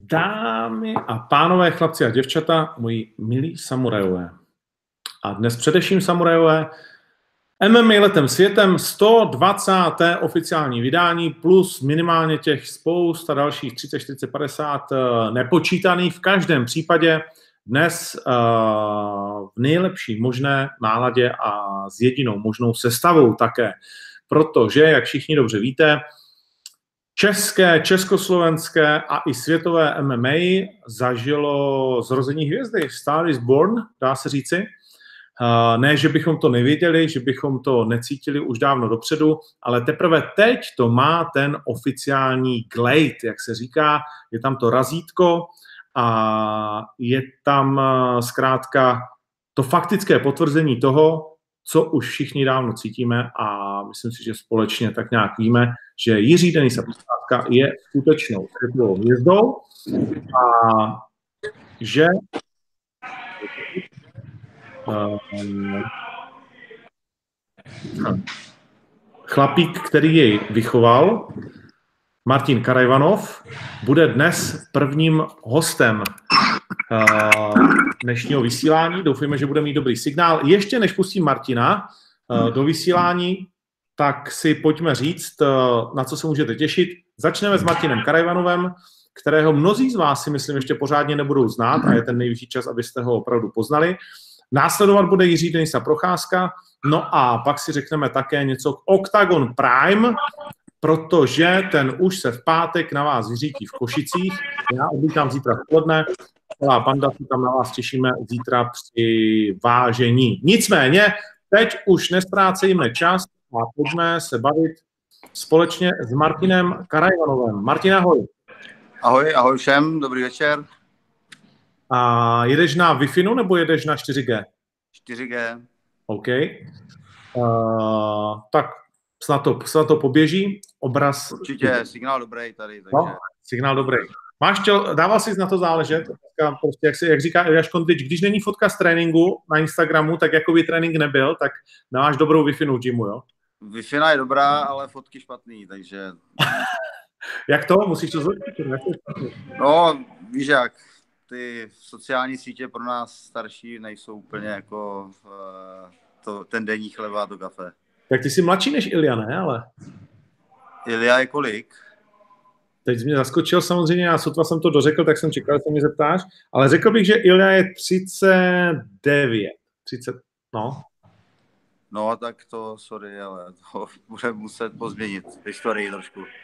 Dámy a pánové, chlapci a děvčata, moji milí samurajové. A dnes především samurajové, MMA letem světem 120. oficiální vydání plus minimálně těch spousta dalších 30, 40, 50 nepočítaných. V každém případě dnes uh, v nejlepší možné náladě a s jedinou možnou sestavou také. Protože, jak všichni dobře víte, české, československé a i světové MMA zažilo zrození hvězdy. Star is born, dá se říci. Ne, že bychom to nevěděli, že bychom to necítili už dávno dopředu, ale teprve teď to má ten oficiální glade, jak se říká, je tam to razítko a je tam zkrátka to faktické potvrzení toho, co už všichni dávno cítíme a myslím si, že společně tak nějak víme, že Jiří Denisa Posádka je skutečnou světovou hvězdou a že um, chlapík, který jej vychoval, Martin Karajvanov, bude dnes prvním hostem uh, dnešního vysílání. Doufujeme, že bude mít dobrý signál. Ještě než pustím Martina uh, do vysílání, tak si pojďme říct, uh, na co se můžete těšit. Začneme s Martinem Karajvanovem, kterého mnozí z vás si myslím ještě pořádně nebudou znát a je ten nejvyšší čas, abyste ho opravdu poznali. Následovat bude Jiří Denisa Procházka, no a pak si řekneme také něco k Octagon Prime, protože ten už se v pátek na vás vyřítí v Košicích. Já odlítám zítra odpoledne, celá panda se tam na vás těšíme zítra při vážení. Nicméně, teď už nestrácejme čas a pojďme se bavit společně s Martinem Karajvanovem. Martin, ahoj. Ahoj, ahoj všem, dobrý večer. A jedeš na Wi-Fi nebo jedeš na 4G? 4G. OK. Uh, tak snad to, snad to poběží. Obraz... Určitě, signál dobrý tady. Takže... No, signál dobrý. Máš čel, dával jsi na to záležet? Prostě, jak, si, jak říká Eliáš Kondrič, když není fotka z tréninku na Instagramu, tak jako by trénink nebyl, tak máš dobrou Wi-Fi gymu, jo? Wi-Fi je dobrá, ale fotky špatný, takže... jak to? Musíš to zlepšit? No, víš jak, ty sociální sítě pro nás starší nejsou úplně jako uh, to, ten denní chleba to kafe. Tak ty jsi mladší než Ilia, ne? Ale... Ilia je kolik? Teď jsi mě zaskočil samozřejmě, já sotva jsem to dořekl, tak jsem čekal, že se mě zeptáš, ale řekl bych, že Ilia je 39. 30, no. No, tak to, sorry, ale to bude muset pozměnit historii trošku.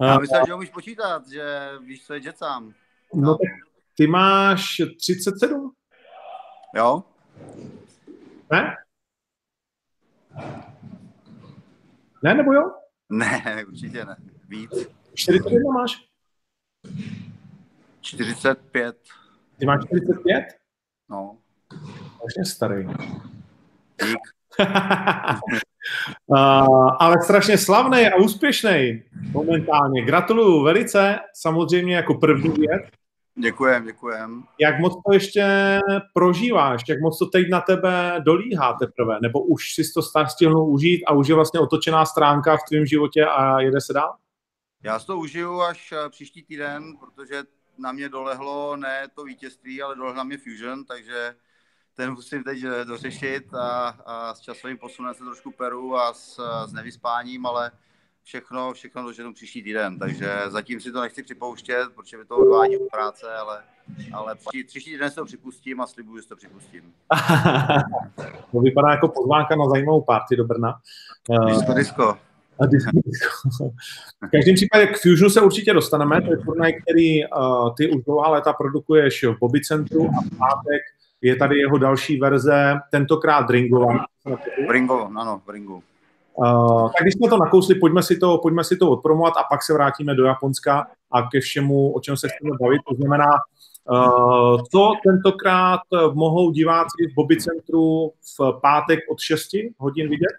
Já myslím, že umíš počítat, že víš, co je Jetsám. No, tak ty máš 37? Jo. Ne? Ne, nebo jo? Ne, určitě ne. Víc. 41 máš? 45. Ty máš 45? No. Vlastně starý. Dík. uh, ale strašně slavný a úspěšný momentálně. Gratuluju velice, samozřejmě jako první věc. Děkujem, děkujem. Jak moc to ještě prožíváš? Jak moc to teď na tebe dolíhá teprve? Nebo už si to stihnul užít a už je vlastně otočená stránka v tvém životě a jede se dál? Já si to užiju až eh, příští týden, protože na mě dolehlo ne to vítězství, ale dolehlo na mě Fusion, takže ten musím teď eh, dořešit a, a s časovým posunem se trošku peru a s, s nevyspáním, ale všechno, všechno doženu příští týden, takže zatím si to nechci připouštět, protože by to odvádí od práce, ale, ale příští, příští týden se to připustím a slibuju, že to připustím. to vypadá jako pozvánka na zajímavou party do Brna. Disco, disco. A v každém případě k Fusionu se určitě dostaneme, to je turnaj, který uh, ty už dlouhá léta produkuješ v Bobby Centru a v pátek je tady jeho další verze, tentokrát Ringova. V Ringu, ano, v Ringu. Uh, tak když jsme to nakousli, pojďme si to, pojďme si to odpromovat a pak se vrátíme do Japonska a ke všemu, o čem se chceme bavit. To znamená, uh, co tentokrát mohou diváci v Bobby Centru v pátek od 6 hodin vidět?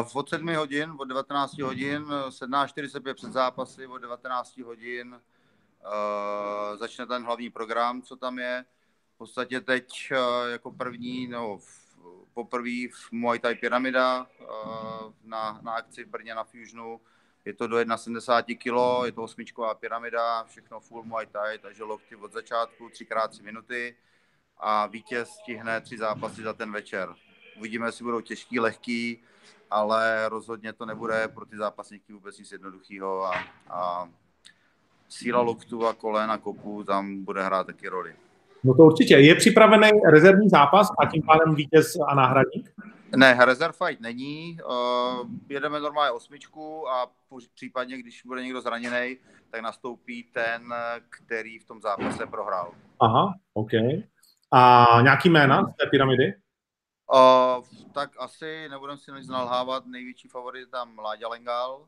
Uh, od 7 hodin, od 19 hodin, 17.45 před zápasy, od 19 hodin uh, začne ten hlavní program, co tam je. Podstatě teď uh, jako první, no, poprvé v Muay Thai Pyramida na, na akci v Brně na Fusionu. je to do 71 kg, je to osmičková pyramida, všechno full Muay Thai, takže lokty od začátku, 3x3 minuty a vítěz stihne tři zápasy za ten večer. Uvidíme, jestli budou těžký, lehký, ale rozhodně to nebude pro ty zápasníky vůbec nic jednoduchého a, a síla loktu a kolen a tam bude hrát taky roli. No to určitě. Je připravený rezervní zápas a tím pádem vítěz a náhradník? Ne, reserve fight není. Uh, jedeme normálně osmičku a případně, když bude někdo zraněný, tak nastoupí ten, který v tom zápase prohrál. Aha, OK. A nějaký jména z té pyramidy? Uh, tak asi nebudem si nic nalhávat. Největší favorit je tam Láďa Lengal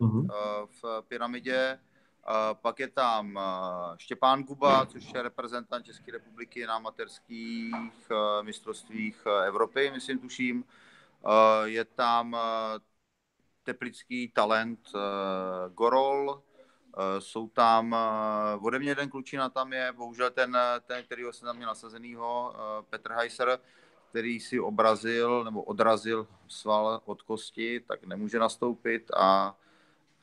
uh-huh. uh, v pyramidě. Pak je tam uh, Štěpán Guba, což je reprezentant České republiky na amatérských uh, mistrovstvích Evropy, myslím, tuším. Je tam teplický talent Gorol, jsou tam, ode mě jeden klučina tam je, bohužel ten, ten kterýho jsem tam měl nasazenýho, Petr Heiser, který si obrazil nebo odrazil sval od kosti, tak nemůže nastoupit a,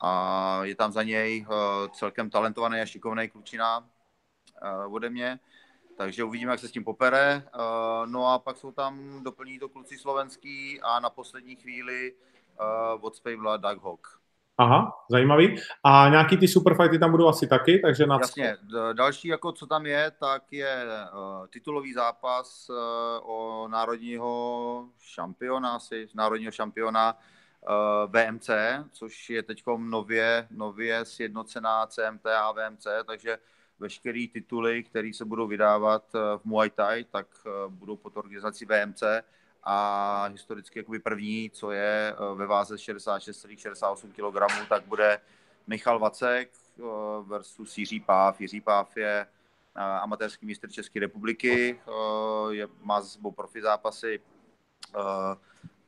a je tam za něj uh, celkem talentovaný a šikovný klučina uh, ode mě. Takže uvidíme, jak se s tím popere. Uh, no a pak jsou tam, doplní to kluci slovenský a na poslední chvíli od Spavela Doug Hawk. Aha, zajímavý. A nějaký ty superfighty tam budou asi taky, takže na... Jasně, další, jako co tam je, tak je uh, titulový zápas uh, o národního šampiona, asi národního šampiona eh, VMC, což je teď nově, nově sjednocená CMT a VMC, takže veškeré tituly, které se budou vydávat v Muay Thai, tak uh, budou pod organizací VMC a historicky jakoby první, co je eh, ve váze 66,68 kg, tak bude Michal Vacek eh, versus Jiří Páv. Jiří Páv je eh, amatérský mistr České republiky, je, má za sebou profi zápasy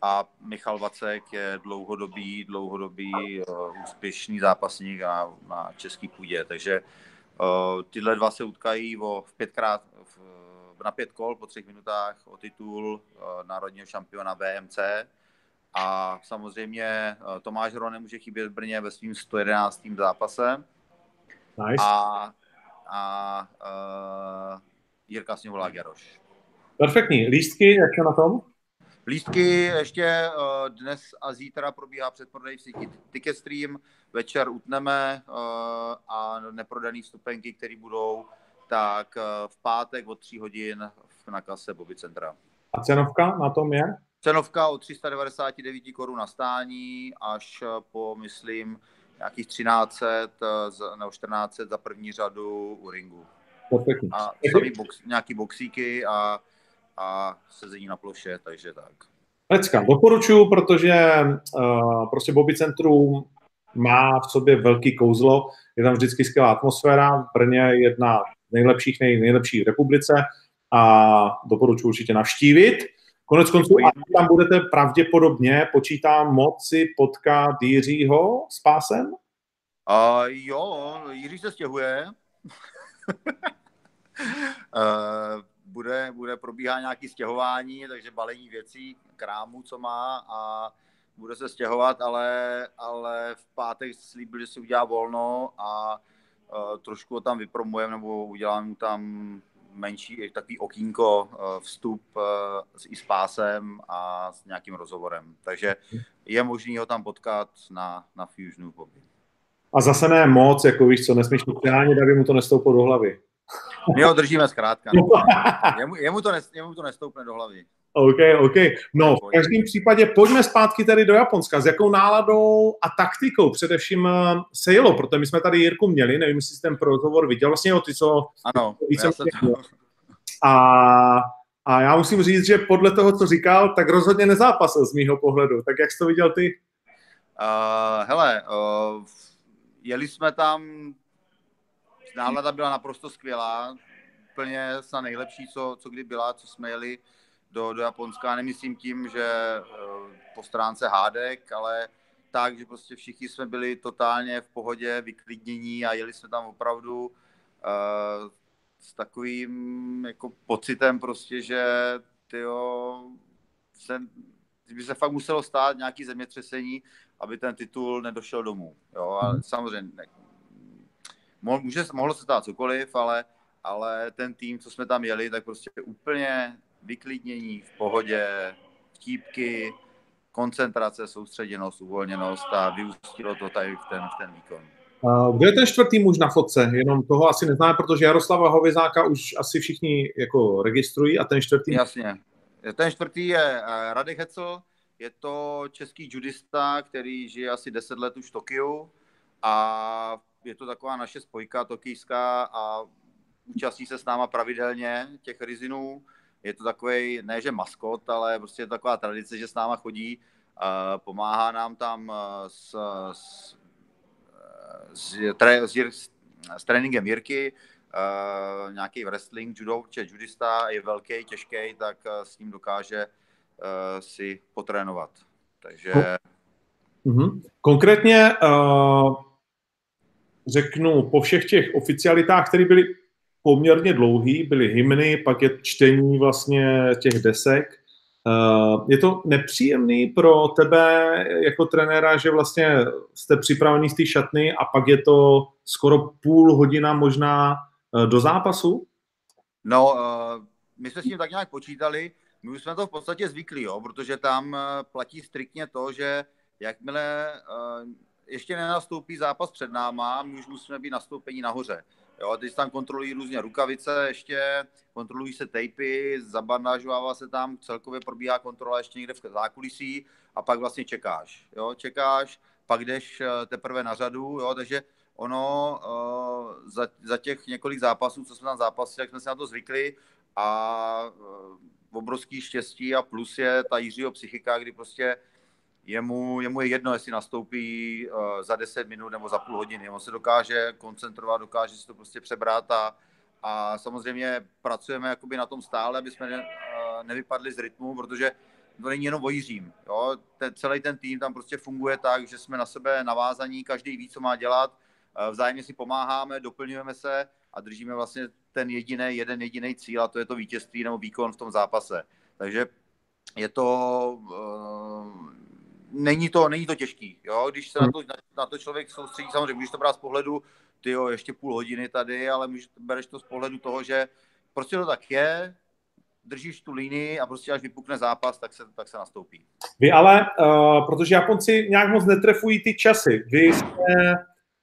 a Michal Vacek je dlouhodobý, dlouhodobý úspěšný zápasník na, na český půdě, takže tyhle dva se utkají o v pětkrát v, na pět kol po třech minutách o titul eh, národního šampiona VMC. A samozřejmě eh, Tomáš Hro nemůže chybět v Brně ve svým 111. zápase. Nice. A, a uh, Jirka Sněholák Jaroš. Perfektní. Lístky, jak je na tom? Lístky ještě uh, dnes a zítra probíhá předprodej v síti Ticketstream. Večer utneme uh, a neprodaný vstupenky, které budou tak eh, v pátek od 3 hodin na kase Bobby Centra. A cenovka na tom je? Cenovka od 399 korun na stání až eh, po, myslím, nějakých 1300 eh, nebo 1400 za první řadu u ringu. Perfektní. A samý box, nějaký boxíky a, a sezení na ploše, takže tak. Lecka, doporučuju, protože uh, prostě Bobby Centrum má v sobě velký kouzlo, je tam vždycky skvělá atmosféra, v Brně jedna nejlepších, nej, nejlepších v republice a doporučuji určitě navštívit. Konec konců, tam budete pravděpodobně, počítám, moci potkat Jiřího s pásem? Uh, jo, Jiří se stěhuje. uh, bude, bude probíhat nějaké stěhování, takže balení věcí, krámu, co má a bude se stěhovat, ale, ale v pátek slíbil, že si udělá volno a uh, trošku ho tam vypromujeme nebo uděláme mu tam menší takový okýnko, uh, vstup uh, i s pásem a s nějakým rozhovorem. Takže je možný ho tam potkat na, na Fusionu Bobby. A zase ne moc, jako víš co, nesmíš to přehánět, aby mu to nestouplo do hlavy. My ho držíme zkrátka. No. Jemu, jemu, to nes, jemu to nestoupne do hlavy. OK, OK. No, v každém případě pojďme zpátky tady do Japonska. S jakou náladou a taktikou především eh, se jelo? Protože my jsme tady Jirku měli, nevím, jestli jsi ten rozhovor viděl, vlastně o ty, co... Ano, více to... a, a já musím říct, že podle toho, co říkal, tak rozhodně nezápasil z mýho pohledu. Tak jak jsi to viděl ty? Uh, hele, uh, jeli jsme tam, nálada byla naprosto skvělá, úplně snad nejlepší, co, co kdy byla, co jsme jeli do, do Japonska. Nemyslím tím, že eh, po stránce hádek, ale tak, že prostě všichni jsme byli totálně v pohodě, vyklidnění a jeli jsme tam opravdu uh, s takovým jako pocitem prostě, že tyjo, se, by se fakt muselo stát nějaký zemětřesení aby ten titul nedošel domů. Jo? A mhm. samozřejmě může, mohlo se stát cokoliv, ale, ale ten tým, co jsme tam jeli, tak prostě úplně vyklidnění, v pohodě, vtípky, koncentrace, soustředěnost, uvolněnost a vyústilo to tady v ten, v ten výkon. Kdo je ten čtvrtý muž na fotce? Jenom toho asi neznáme, protože Jaroslava Hovězáka už asi všichni jako registrují a ten čtvrtý? Jasně. Ten čtvrtý je eh, Radek Hecel, je to český judista, který žije asi 10 let už v Tokiu a je to taková naše spojka tokijská a účastní se s náma pravidelně těch rizinů. Je to takový, ne že maskot, ale prostě je to taková tradice, že s náma chodí, pomáhá nám tam s, s, s, s, s tréninkem Jirky, uh, nějaký wrestling, judo, či judista je velký, těžký, tak uh, s ním dokáže uh, si potrénovat. Takže... Uh-huh. Konkrétně řeknu, po všech těch oficialitách, které byly poměrně dlouhý, byly hymny, pak je čtení vlastně těch desek. Uh, je to nepříjemný pro tebe jako trenéra, že vlastně jste připravený z té šatny a pak je to skoro půl hodina možná uh, do zápasu? No, uh, my jsme s tím tak nějak počítali, my už jsme to v podstatě zvyklí, jo, protože tam platí striktně to, že jakmile ještě nenastoupí zápas před náma, my už musíme být nastoupení nahoře. Jo, teď tam kontrolují různě rukavice, ještě kontrolují se tejpy, zabandážovává se tam, celkově probíhá kontrola ještě někde v zákulisí a pak vlastně čekáš. Jo, čekáš, pak jdeš eh, teprve na řadu, jo, takže ono uh, za, za, těch několik zápasů, co jsme tam zápasili, tak jsme se na to zvykli a uh, obrovský štěstí a plus je ta Jiřího psychika, kdy prostě jemu, jemu je jedno, jestli nastoupí uh, za 10 minut nebo za půl hodiny. On se dokáže koncentrovat, dokáže si to prostě přebrat a, a samozřejmě pracujeme jakoby na tom stále, aby jsme ne, uh, nevypadli z rytmu, protože to není jenom o Jiřím. Jo? Ten, celý ten tým tam prostě funguje tak, že jsme na sebe navázaní, každý ví, co má dělat, uh, vzájemně si pomáháme, doplňujeme se a držíme vlastně ten jediný, jeden jediný cíl a to je to vítězství nebo výkon v tom zápase. Takže je to, uh, není to, není to těžký, jo? když se na to, na to člověk soustředí, samozřejmě když to brát z pohledu, ty jo, ještě půl hodiny tady, ale můžeš, bereš to z pohledu toho, že prostě to tak je, držíš tu linii a prostě až vypukne zápas, tak se, tak se nastoupí. Vy ale, uh, protože Japonci nějak moc netrefují ty časy, vy jste,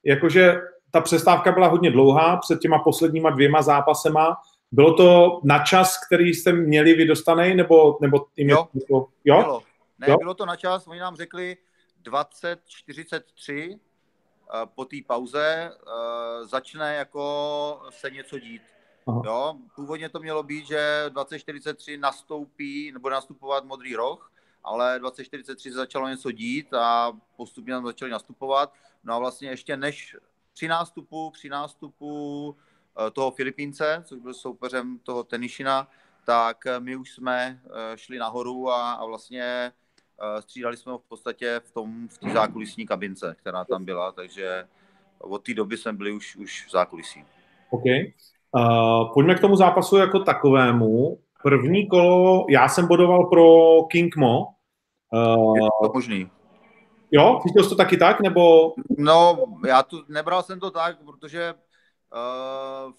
jakože ta přestávka byla hodně dlouhá před těma posledníma dvěma zápasema, bylo to na čas, který jste měli vy dostanej, nebo, nebo jim jo, to, jo? Bylo, ne, jo? bylo to na čas, oni nám řekli 20.43 eh, po té pauze eh, začne jako se něco dít. Aha. Jo, původně to mělo být, že 2043 nastoupí, nebo nastupovat modrý roh, ale 2043 začalo něco dít a postupně tam začali nastupovat. No a vlastně ještě než při nástupu, při nástupu eh, toho Filipínce, což byl soupeřem toho Tenišina, tak my už jsme šli nahoru a, a vlastně Střídali jsme ho v podstatě v tom v té zákulisní kabince, která tam byla, takže od té doby jsme byli už, už v zákulisí. OK. Uh, pojďme k tomu zápasu jako takovému. První kolo, já jsem bodoval pro King Mo. Uh, Je to možný. Jo, cítil jsi to taky tak, nebo? No, já tu, nebral jsem to tak, protože uh,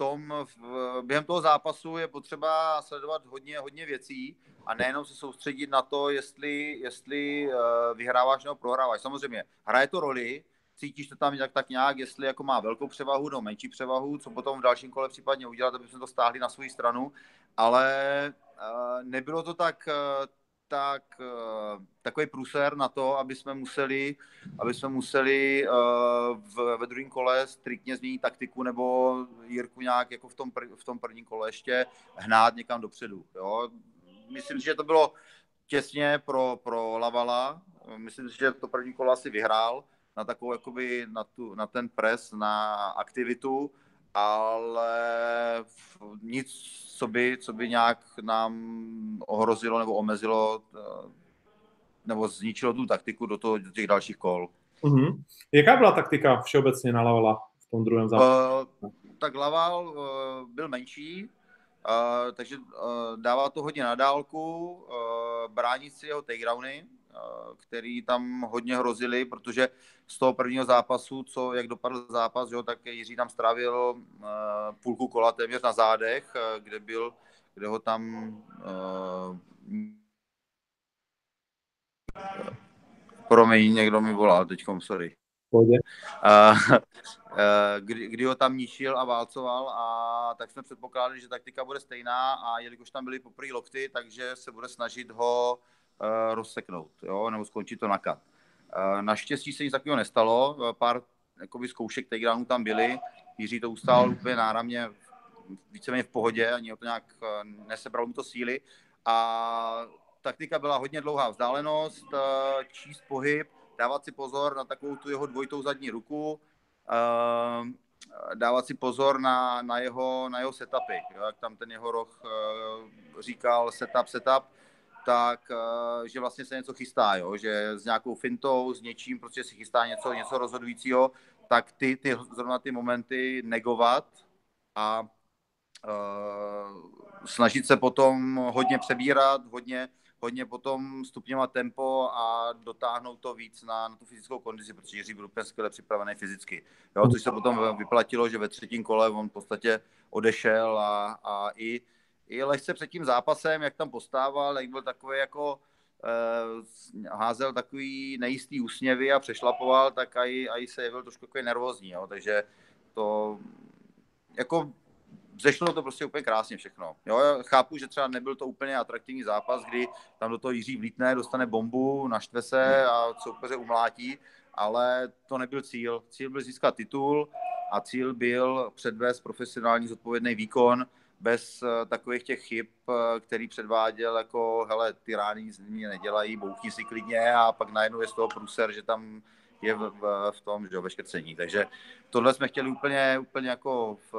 tom, v, během toho zápasu je potřeba sledovat hodně, hodně věcí a nejenom se soustředit na to, jestli, jestli uh, vyhráváš nebo prohráváš. Samozřejmě, hraje to roli, cítíš to tam tak, tak nějak, jestli jako má velkou převahu nebo menší převahu, co potom v dalším kole případně udělat, aby jsme to stáhli na svou stranu, ale uh, nebylo to tak, uh, tak uh, takový průser na to, aby jsme museli, aby jsme museli uh, v, ve druhém kole striktně změnit taktiku nebo Jirku nějak jako v tom, v tom prvním kole ještě hnát někam dopředu. Jo? Myslím si, že to bylo těsně pro, pro Lavala. Myslím si, že to první kolo asi vyhrál na takovou, jakoby na, tu, na ten pres, na aktivitu, ale nic, co by, co by nějak nám ohrozilo nebo omezilo eh, nebo zničilo tu taktiku do, toho, do těch dalších kol. Mm-hmm. Jaká byla taktika všeobecně na Lavala v tom druhém zápasu? Uh, tak Laval uh, byl menší, uh, takže uh, dává to hodně na dálku, uh, bránit si jeho takedowny, uh, který tam hodně hrozili, protože z toho prvního zápasu, co, jak dopadl zápas, jo, tak Jiří tam strávil půlku kola téměř na zádech, kde byl, kde ho tam Promiň, někdo mi volal teďkom, sorry. Pohodě. kdy, kdy ho tam ničil a válcoval a tak jsme předpokládali, že taktika bude stejná a jelikož tam byly poprvé lokty, takže se bude snažit ho uh, rozseknout, jo, nebo skončit to na kat. Uh, naštěstí se nic takového nestalo, pár jakoby, zkoušek takedownů tam byly, Jiří to ustál úplně náramně, víceméně v pohodě, ani to nějak nesebralo mu to síly. A taktika byla hodně dlouhá vzdálenost, eh, číst pohyb, dávat si pozor na takovou tu jeho dvojitou zadní ruku, eh, dávat si pozor na, na, jeho, na jeho setupy. Jak tam ten jeho roh eh, říkal setup, setup, tak že vlastně se něco chystá, jo? že s nějakou fintou, s něčím, prostě si chystá něco, něco rozhodujícího, tak ty, ty zrovna ty momenty negovat a uh, snažit se potom hodně přebírat, hodně hodně potom stupňovat tempo a dotáhnout to víc na, na tu fyzickou kondici, protože Jiří byl úplně skvěle připravený fyzicky. Jo, což se potom vyplatilo, že ve třetím kole on v podstatě odešel a, a i, i lehce před tím zápasem, jak tam postával, jak byl takový jako eh, házel takový nejistý úsměvy a přešlapoval, tak aj, aj se jevil trošku takový nervózní, jo, takže to jako zešlo to prostě úplně krásně všechno. Jo, já chápu, že třeba nebyl to úplně atraktivní zápas, kdy tam do toho Jiří vlítne, dostane bombu, naštve se a soupeře umlátí, ale to nebyl cíl. Cíl byl získat titul a cíl byl předvést profesionální zodpovědný výkon bez uh, takových těch chyb, uh, který předváděl jako, hele, ty rány z mě nedělají, bouchni si klidně a pak najednou je z toho pruser, že tam je v, v, v tom, že jo, ve škrcení. Takže tohle jsme chtěli úplně, úplně jako v,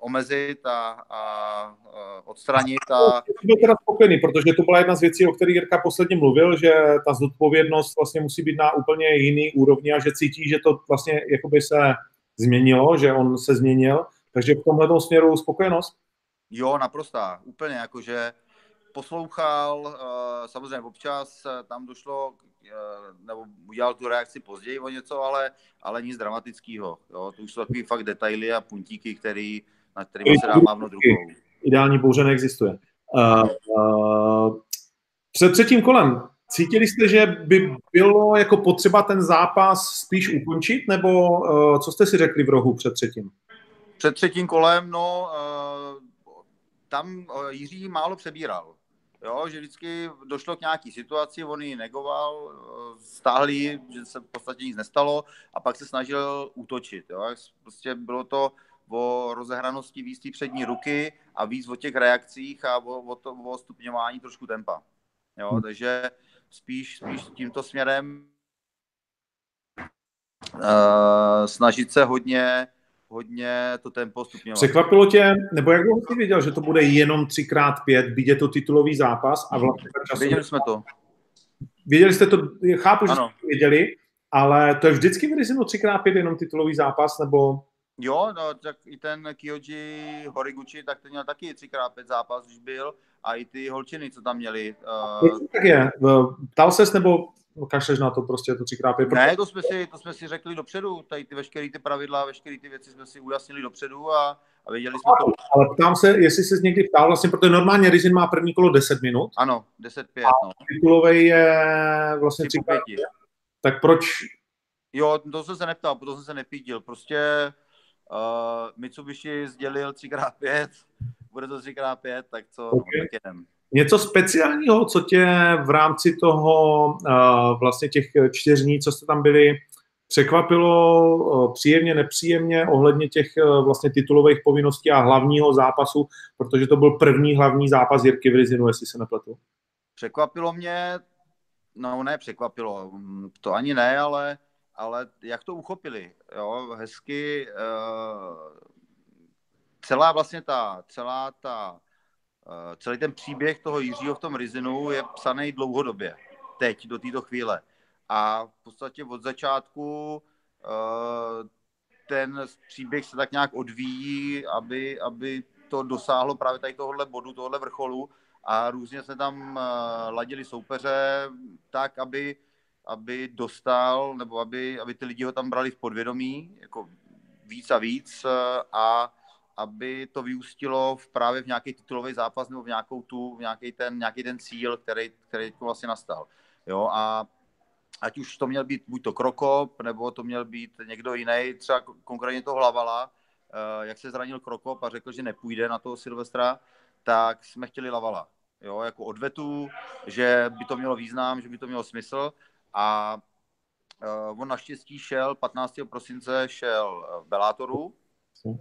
omezit a, a, odstranit. A... Byl teda spokojený, protože to byla jedna z věcí, o kterých Jirka posledně mluvil, že ta zodpovědnost vlastně musí být na úplně jiný úrovni a že cítí, že to vlastně jakoby se změnilo, že on se změnil, takže v tomhle směru spokojenost? Jo, naprostá, úplně, jakože poslouchal, eh, samozřejmě občas eh, tam došlo, eh, nebo udělal tu reakci později o něco, ale, ale nic dramatického. Jo? To už jsou takový fakt detaily a puntíky, který na kterými se dá mávnout rukou. Ideální bouře neexistuje. Uh, uh, před třetím kolem cítili jste, že by bylo jako potřeba ten zápas spíš ukončit, nebo uh, co jste si řekli v rohu před třetím? Před třetím kolem, no, uh, tam uh, Jiří málo přebíral. Jo, že vždycky došlo k nějaký situaci, on ji negoval, stáhli, že se v podstatě nic nestalo a pak se snažil útočit. Jo. Prostě bylo to o rozehranosti víc té přední ruky a víc o těch reakcích a o, o, to, o stupňování trošku tempa. Jo, hmm. takže spíš, spíš tímto směrem uh, snažit se hodně, hodně to tempo stupňovat. Překvapilo tě, nebo jak dlouho jsi věděl, že to bude jenom 3x5, byť je to titulový zápas a vlastně času... Věděli jsme to. Věděli jste to, chápu, že ano. jste to věděli, ale to je vždycky v 3x5 jenom titulový zápas, nebo... Jo, no, tak i ten Kyoji Horiguchi, tak ten měl taky 3x5 zápas, když byl, a i ty holčiny, co tam měli. Uh... Tak je, ptal ses nebo kašleš na to prostě to 3x5? Ne, to jsme, si, to jsme si řekli dopředu, tady ty veškeré ty pravidla, veškeré ty věci jsme si ujasnili dopředu a, a věděli jsme to. Ale ptám se, jestli jsi někdy ptal, vlastně, protože normálně Rizin má první kolo 10 minut. Ano, 10-5. No. Titulový je vlastně 3 x Tak proč? Jo, to jsem se neptal, to jsem se nepídil. Prostě Uh, Mitsubishi sdělil 3x5, bude to 3x5, tak co, okay. tak jedem. Něco speciálního, co tě v rámci toho uh, vlastně těch čtyř dní, co jste tam byli, překvapilo uh, příjemně, nepříjemně ohledně těch uh, vlastně titulových povinností a hlavního zápasu, protože to byl první hlavní zápas Jirky v Rizinu, jestli se nepletu. Překvapilo mě, no ne překvapilo, to ani ne, ale ale jak to uchopili, jo, hezky, uh, celá vlastně ta, celá ta, celý ten příběh toho Jiřího v tom Rizinu je psaný dlouhodobě, teď, do této chvíle. A v podstatě od začátku uh, ten příběh se tak nějak odvíjí, aby, aby to dosáhlo právě tady tohohle bodu, tohohle vrcholu a různě jsme tam uh, ladili soupeře tak, aby, aby dostal, nebo aby, aby ty lidi ho tam brali v podvědomí, jako víc a víc a aby to vyústilo v právě v nějaký titulový zápas nebo v nějakou tu, v nějaký ten, nějaký ten cíl, který, který vlastně nastal. Jo, a ať už to měl být buď to Krokop, nebo to měl být někdo jiný, třeba konkrétně to Hlavala, eh, jak se zranil Krokop a řekl, že nepůjde na toho Silvestra, tak jsme chtěli Lavala. Jo, jako odvetu, že by to mělo význam, že by to mělo smysl a uh, on naštěstí šel, 15. prosince šel v Belátoru, uh,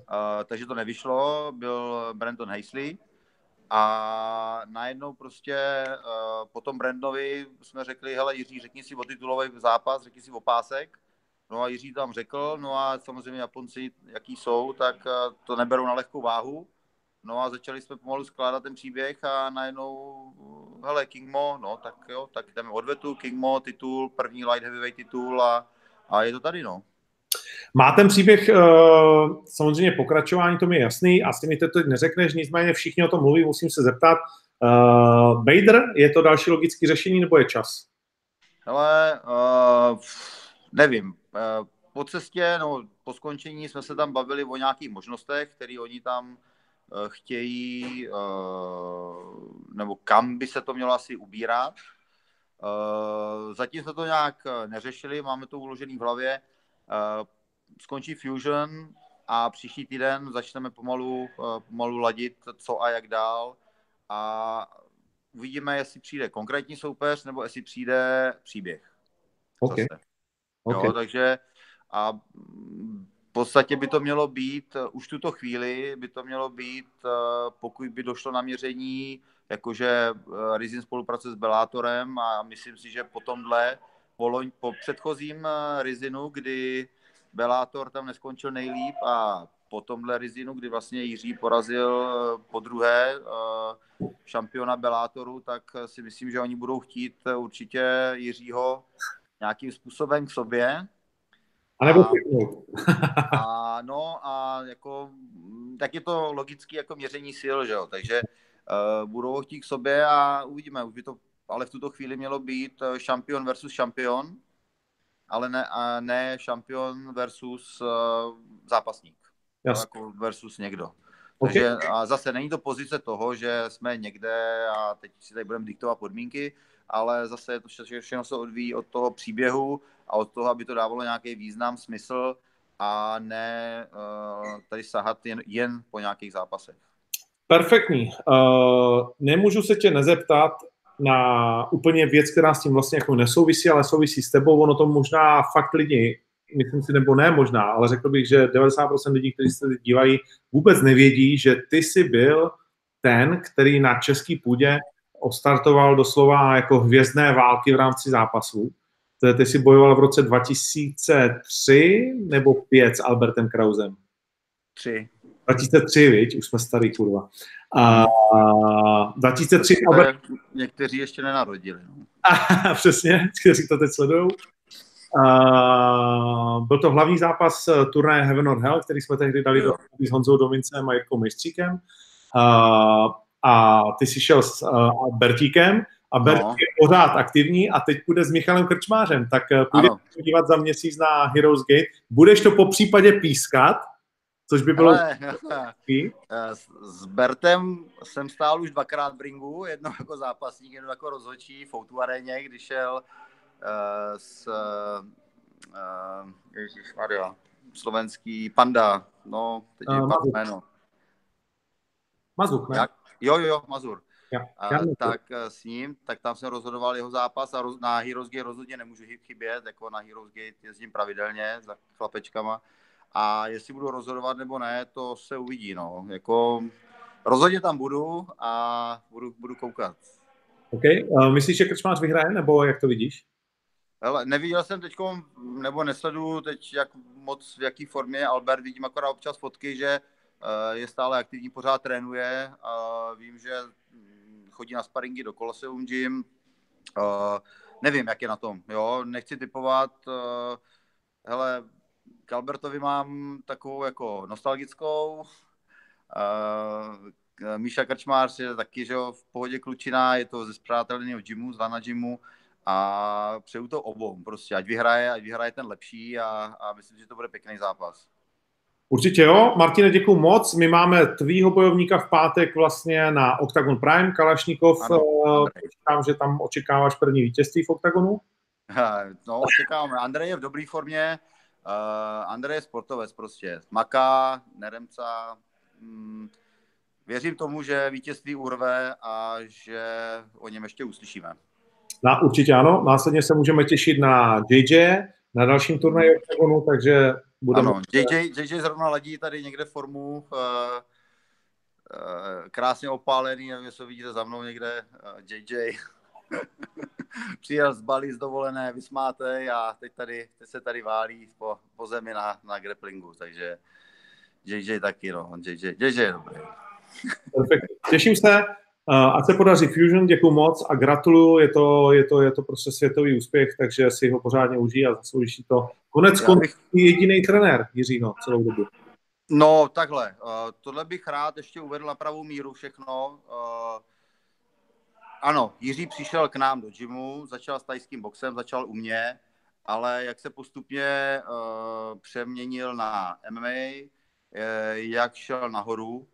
takže to nevyšlo, byl Brandon Hastley a najednou prostě uh, po tom Brandovi jsme řekli, hele Jiří, řekni si o titulový zápas, řekni si o pásek. No a Jiří tam řekl, no a samozřejmě Japonci, jaký jsou, tak uh, to neberou na lehkou váhu. No a začali jsme pomalu skládat ten příběh a najednou, hele, King Mo, no tak jo, tak jdeme odvetu, King Mo, titul, první light heavyweight titul a, a je to tady, no. Má ten příběh uh, samozřejmě pokračování, to mi je jasný, asi mi to teď neřekneš, nicméně všichni o tom mluví, musím se zeptat. Uh, Bader, je to další logické řešení nebo je čas? Ale uh, nevím. Uh, po cestě, no, po skončení jsme se tam bavili o nějakých možnostech, které oni tam chtějí, nebo kam by se to mělo asi ubírat. Zatím jsme to nějak neřešili, máme to uložený v hlavě. Skončí Fusion a příští týden začneme pomalu, uh, pomalu ladit, co a jak dál. A uvidíme, jestli přijde konkrétní soupeř, nebo jestli přijde příběh. Okay. Okay. Jo, takže a v podstatě by to mělo být, už tuto chvíli by to mělo být, pokud by došlo na měření, jakože Rizin spolupracuje s Belátorem a myslím si, že po tomhle po, loň, po předchozím eh, Rizinu, kdy Belátor tam neskončil nejlíp a po tomhle Rizinu, kdy vlastně Jiří porazil eh, po druhé eh, šampiona Belátoru, tak si myslím, že oni budou chtít určitě Jiřího nějakým způsobem k sobě. A nebo a, a, no a jako, tak je to logicky jako měření sil, že jo, takže uh, budou ho chtít k sobě a uvidíme, už by to ale v tuto chvíli mělo být eh, šampion versus šampion, ale ne, a ne šampion versus uh, zápasník. Jako versus někdo. Okay. Takže a zase není to pozice toho, že jsme někde a teď si tady budeme diktovat podmínky, ale zase je to všechno se odvíjí od toho příběhu a od toho, aby to dávalo nějaký význam, smysl a ne uh, tady sahat jen, jen po nějakých zápasech. Perfektní. Uh, nemůžu se tě nezeptat, na úplně věc, která s tím vlastně jako nesouvisí, ale souvisí s tebou. Ono to možná fakt lidi, myslím si, nebo ne možná, ale řekl bych, že 90% lidí, kteří se dívají, vůbec nevědí, že ty jsi byl ten, který na český půdě odstartoval doslova jako hvězdné války v rámci zápasů. Ty jsi bojoval v roce 2003 nebo 5 s Albertem Krausem? 3. 2003, viď? Už jsme starý, kurva. A 2003... Ale... Někteří ještě nenarodili. No. Přesně, kteří to teď sledují. Uh, byl to hlavní zápas eh, turnaje Heaven or Hell, který jsme tehdy dali do, s Honzou Domincem a Jirkou Mejstříkem. Uh, a ty jsi šel s uh, Bertíkem a Bert no. je pořád aktivní a teď půjde s Michalem Krčmářem, tak půjde podívat za měsíc na Heroes Gate. Budeš to po případě pískat, což by bylo... Ale, s, s Bertem jsem stál už dvakrát v ringu, jedno jako zápasník, jedno jako rozhodčí v Outu aréně, když šel uh, s uh, Maria, slovenský Panda, no, teď je uh, jméno. Mazur, ne? Jak? Jo, jo, jo, Mazur. Ja, ja tak s ním, tak tam jsem rozhodoval jeho zápas a roz, na Heroes Gate rozhodně nemůžu chybět, jako na Heroes Gate jezdím pravidelně za chlapečkama a jestli budu rozhodovat nebo ne, to se uvidí. No. Jako, rozhodně tam budu a budu, budu koukat. OK. Uh, myslíš, že Krčmář vyhraje, nebo jak to vidíš? Hele, neviděl jsem teď, nebo nesledu teď, jak moc, v jaký formě Albert, vidím akorát občas fotky, že uh, je stále aktivní, pořád trénuje a vím, že hm, chodí na sparingy do Colosseum Gym. Uh, nevím, jak je na tom, jo, nechci typovat, uh, hele, k Albertovi mám takovou jako nostalgickou. Míša Krčmář je taky, že jo, v pohodě klučina, je to ze zpřáteleného gymu, z Vana gymu a přeju to obou prostě, ať vyhraje, ať vyhraje ten lepší a, a myslím, že to bude pěkný zápas. Určitě jo. Martine, děkuji moc. My máme tvýho bojovníka v pátek vlastně na Octagon Prime, Kalašníkov. Říkám, že tam očekáváš první vítězství v Octagonu? No, očekávám. Andrej je v dobré formě. Uh, Andrej je sportovec prostě. Maká, neremca. Mm, věřím tomu, že vítězství urve a že o něm ještě uslyšíme. No, určitě ano. Následně se můžeme těšit na JJ, na dalším turnaji Octagonu, takže budeme... Ano, JJ, JJ zrovna ladí tady někde formu, uh, uh, krásně opálený, nevím, jestli vidíte za mnou někde, uh, JJ. Přijel z Bali z dovolené, vysmáte a teď, tady, teď se tady válí po, po zemi na, na grapplingu, takže JJ taky, no, JJ, JJ je dobrý. Perfekt. Těším se, ať se podaří Fusion, děkuji moc a gratuluju, je to, je to, je to prostě světový úspěch, takže si ho pořádně užij a zasloužíš si to. Konec konců bych... jediný trenér Jiřího celou dobu. No, takhle. Uh, tohle bych rád ještě uvedl na pravou míru všechno. Uh, ano, Jiří přišel k nám do gymu, začal s tajským boxem, začal u mě, ale jak se postupně uh, přeměnil na MMA, uh, jak šel nahoru,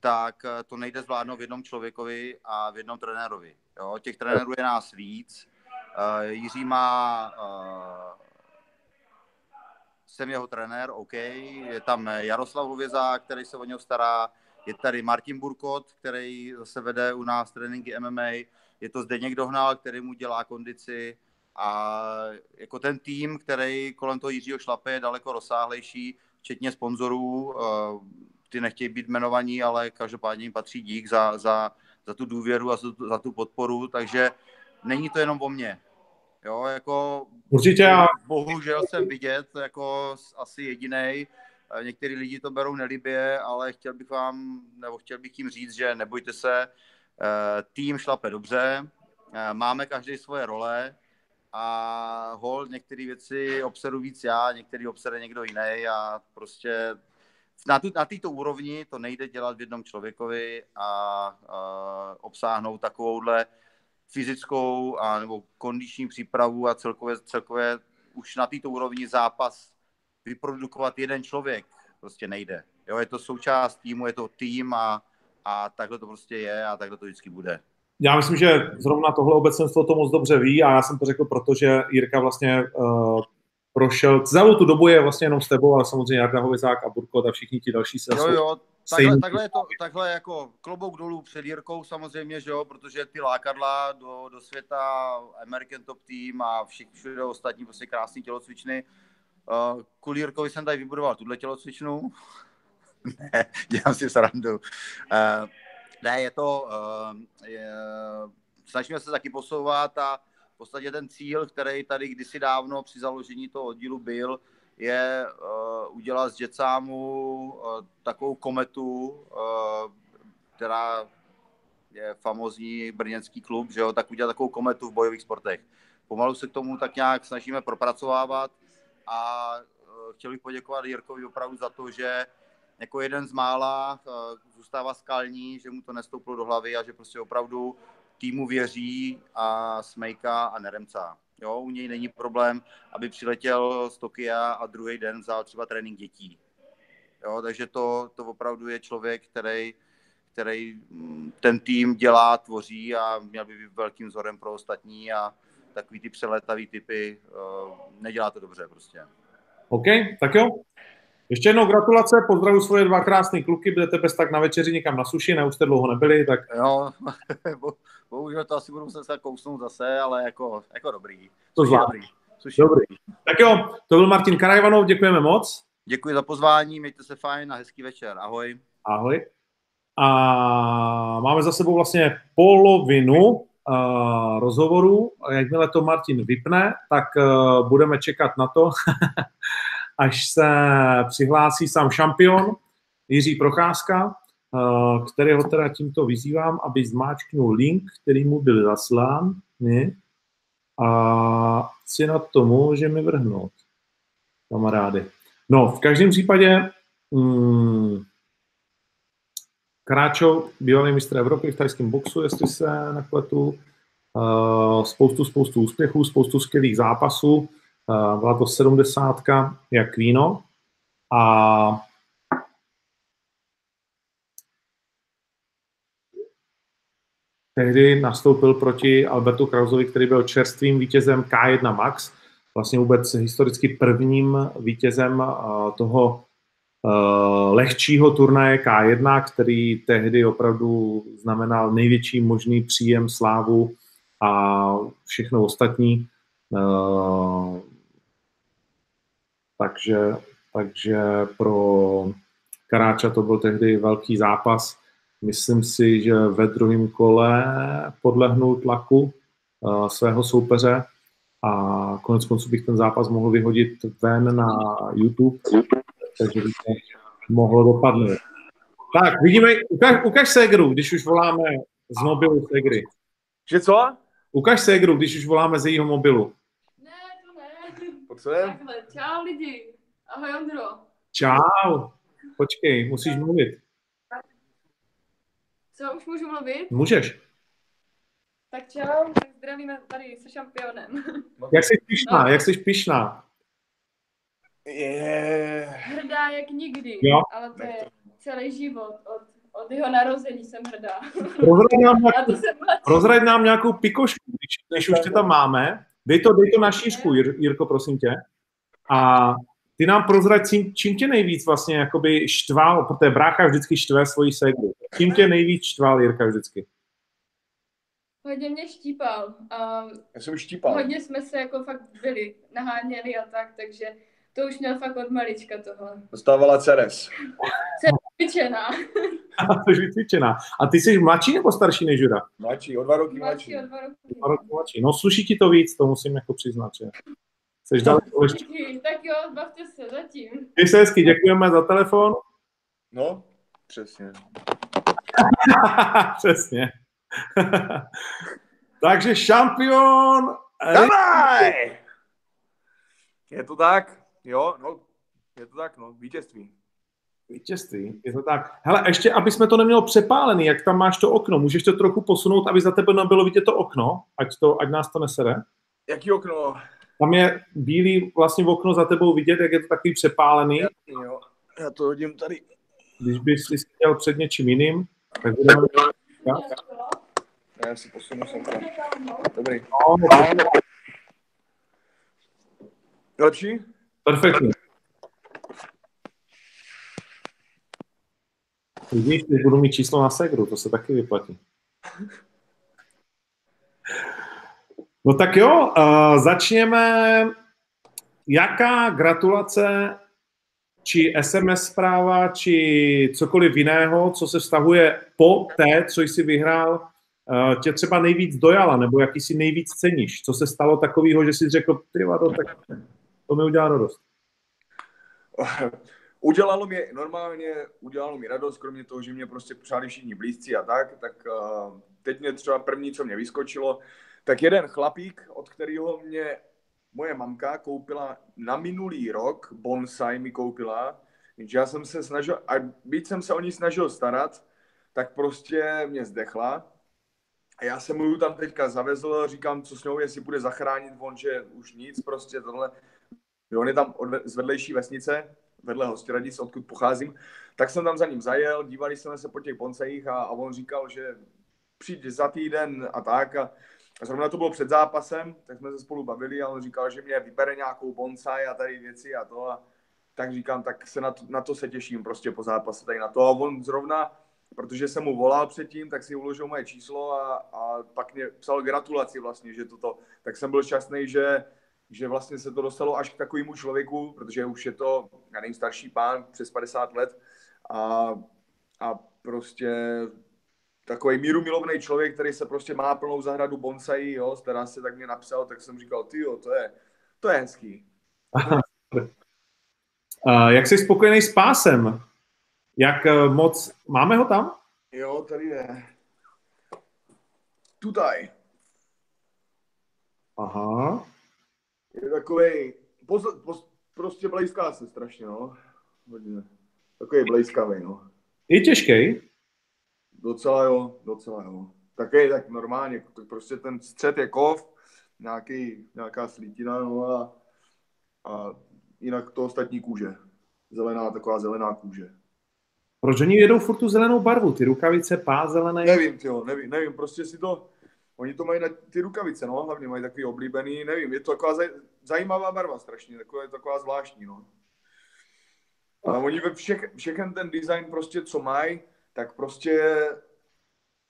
tak uh, to nejde zvládnout v jednom člověkovi a v jednom trenérovi. Jo? Těch trenérů je nás víc. Uh, Jiří má uh, jsem jeho trenér, OK, je tam Jaroslav Hovězák, který se o něho stará, je tady Martin Burkot, který zase vede u nás tréninky MMA, je to Zdeněk Dohnal, který mu dělá kondici a jako ten tým, který kolem toho Jiřího šlape, je daleko rozsáhlejší, včetně sponzorů, eh, ty nechtějí být jmenovaní, ale každopádně jim patří dík za, za, za tu důvěru a za, za tu podporu, takže není to jenom o mně. Jo, jako Určitě já... Bohužel jsem vidět jako asi jediný. Některý lidi to berou nelibě, ale chtěl bych vám, nebo chtěl bych jim říct, že nebojte se, eh, tým šlape dobře, eh, máme každý svoje role a hold některé věci obsedu víc já, některý obsede někdo jiný a prostě na, tu, na této úrovni to nejde dělat v jednom člověkovi a, a obsáhnout takovouhle fyzickou a nebo kondiční přípravu a celkově, celkově už na této úrovni zápas vyprodukovat jeden člověk prostě nejde. Jo, je to součást týmu, je to tým a, a takhle to prostě je a takhle to vždycky bude. Já myslím, že zrovna tohle obecenstvo to moc dobře ví a já jsem to řekl, protože Jirka vlastně uh, prošel, celou tu dobu je vlastně jenom s tebou, ale samozřejmě Jarda Hovězák a Burkot a všichni ti další se Jo, jo, takhle, takhle, je to, takhle jako klobouk dolů před Jirkou samozřejmě, že jo, protože ty lákadla do, do světa, American Top Team a všichni všude ostatní prostě krásný tělocvičny. Uh, kvůli Jirkovi jsem tady vybudoval tuhle tělocvičnu. ne, dělám si srandu. Uh, ne, je to, uh, je, snažíme se taky posouvat a v podstatě ten cíl, který tady kdysi dávno při založení toho oddílu byl, je uh, udělat z Jetsámu uh, takovou kometu, uh, která je famozní brněnský klub, že jo, tak udělat takovou kometu v bojových sportech. Pomalu se k tomu tak nějak snažíme propracovávat a uh, chtěl bych poděkovat Jirkovi opravdu za to, že jako jeden z mála uh, zůstává skalní, že mu to nestouplo do hlavy a že prostě opravdu týmu věří a smejka a neremcá. Jo, u něj není problém, aby přiletěl z Tokia a druhý den vzal třeba trénink dětí. Jo, takže to, to opravdu je člověk, který, který mm, ten tým dělá, tvoří a měl by být velkým vzorem pro ostatní a takový ty přeletavý typy uh, nedělá to dobře prostě. OK, tak jo. Ještě jednou gratulace, pozdravu svoje dva krásné kluky, budete bez tak na večeři někam na suši, ne, už jste dlouho nebyli, tak... Jo, bohužel to asi budu se kousnout zase, ale jako, jako dobrý. To zvládá. Dobrý. Suši dobrý. dobrý. Tak jo, to byl Martin Karajvanov, děkujeme moc. Děkuji za pozvání, mějte se fajn a hezký večer. Ahoj. Ahoj. A máme za sebou vlastně polovinu uh, rozhovoru. Jakmile to Martin vypne, tak uh, budeme čekat na to, až se přihlásí sám šampion Jiří Procházka, eh, kterého teda tímto vyzývám, aby zmáčknul link, který mu byl zaslán, ne? a si na to můžeme vrhnout, kamarády. No, v každém případě hmm, Kráčo, bývalý mistr Evropy v tajském boxu, jestli se nepletu. Uh, spoustu, spoustu úspěchů, spoustu skvělých zápasů. Uh, byla to sedmdesátka jak víno. A tehdy nastoupil proti Albertu Krausovi, který byl čerstvým vítězem K1 Max, vlastně vůbec historicky prvním vítězem toho lehčího turnaje K1, který tehdy opravdu znamenal největší možný příjem slávu a všechno ostatní. Takže, takže pro Karáča to byl tehdy velký zápas. Myslím si, že ve druhém kole podlehnul tlaku uh, svého soupeře a konec konců bych ten zápas mohl vyhodit ven na YouTube, takže by to mohlo dopadnout. Tak, vidíme, ukaž, ukaž Segru, když už voláme z mobilu Segry. Že co? Ukaž Segru, když už voláme z jejího mobilu. Ne, to ne. Potřebujeme? Takhle, čau lidi. Ahoj Ondro. Čau. Počkej, musíš mluvit. Co, už můžu mluvit? Můžeš. Tak čau, tak zdravíme tady se šampionem. Jak jsi pišná, jak jsi pišná. Je. Hrdá jak nikdy, Jo. ale to je celý život. Od, od jeho narození jsem hrdá. Rozraď nám, nějakou, rozraď nám nějakou pikošku, když, když už tě tam máme. Dej to, dej to na šířku, Jir, Jirko, prosím tě. A ty nám prozrať, čím, čím tě nejvíc vlastně jakoby štval, protože brácha vždycky štve svoji ségru. Čím tě nejvíc štval Jirka vždycky? Hodně mě štípal. A Já jsem štípal. hodně jsme se jako fakt byli, naháněli a tak, takže to už měl fakt od malička tohle. Dostávala Ceres. Jsi vycvičená. A ty jsi mladší nebo starší než Jura? Mladší, o dva roky Mladší mladší. o dva roky. Dva roky mladší. No sluší ti to víc, to musím jako přiznat, že jsi daleko ještě. Díky, Tak jo, bavte se zatím. Měj se hezky, děkujeme za telefon. No, přesně. Přesně. Takže šampion Dávaj! Je to tak? Jo, no, je to tak, no, vítězství. Vítězství, je to tak. Hele, ještě, aby jsme to nemělo přepálený, jak tam máš to okno, můžeš to trochu posunout, aby za tebe nebylo vidět to okno, ať, to, ať nás to nesere. Jaký okno? Tam je bílý vlastně okno za tebou vidět, jak je to takový přepálený. Jo, já to hodím tady. Když bys si chtěl před něčím jiným, tak budeme... Já si posunu sem. Dobrý. No, Lepší? Perfektně. Vidíš, teď budu mít číslo na segru, to se taky vyplatí. No tak jo, začněme. Jaká gratulace, či SMS zpráva, či cokoliv jiného, co se vztahuje po té, co jsi vyhrál, tě třeba nejvíc dojala, nebo jaký si nejvíc ceníš? Co se stalo takového, že jsi řekl, ty vado, tak to mi udělá radost. Udělalo mi, normálně udělalo mi radost, kromě toho, že mě prostě přáli všichni blízcí a tak, tak uh, teď mě třeba první, co mě vyskočilo, tak jeden chlapík, od kterého mě moje mamka koupila na minulý rok, bonsai mi koupila, jenže já jsem se snažil, a byť jsem se o ní snažil starat, tak prostě mě zdechla. A já jsem mu tam teďka zavezl, říkám, co s ňou, jestli bude zachránit, on, že už nic, prostě tohle. Jo, On je tam od, z vedlejší vesnice, vedle Hostiradic, odkud pocházím, tak jsem tam za ním zajel, dívali jsme se po těch bonsejích a, a on říkal, že přijď za týden a tak. A, a zrovna to bylo před zápasem, tak jsme se spolu bavili a on říkal, že mě vybere nějakou bonsai a tady věci a to. A tak říkám, tak se na to, na to se těším prostě po zápase tady na to. A on zrovna, protože jsem mu volal předtím, tak si uložil moje číslo a, a pak mě psal gratulaci vlastně, že toto. Tak jsem byl šťastný, že, že vlastně se to dostalo až k takovému člověku, protože už je to, já nevím, starší pán, přes 50 let a, a prostě takový míru milovný člověk, který se prostě má plnou zahradu bonsai, jo, stará se, tak mě napsal, tak jsem říkal, ty jo, to je, to je hezký. Uh, jak jsi spokojený s pásem? Jak uh, moc... Máme ho tam? Jo, tady je. Tutaj. Aha. Je takový, poz, poz, prostě blejská se strašně, no. Hodně. Takový blejskavý, no. Je těžký? Docela jo, docela jo. Také tak normálně, prostě ten střed je kov, nějaký, nějaká slítina, no a, a jinak to ostatní kůže. Zelená, taková zelená kůže. Proč oni jedou furt tu zelenou barvu? Ty rukavice, pás zelený? Nevím, tyjo, nevím, nevím, prostě si to, oni to mají na ty rukavice, no, hlavně mají takový oblíbený, nevím, je to taková zaj, zajímavá barva strašně, taková, taková zvláštní, no. Ale oni ve všech, všechen ten design prostě, co mají, tak prostě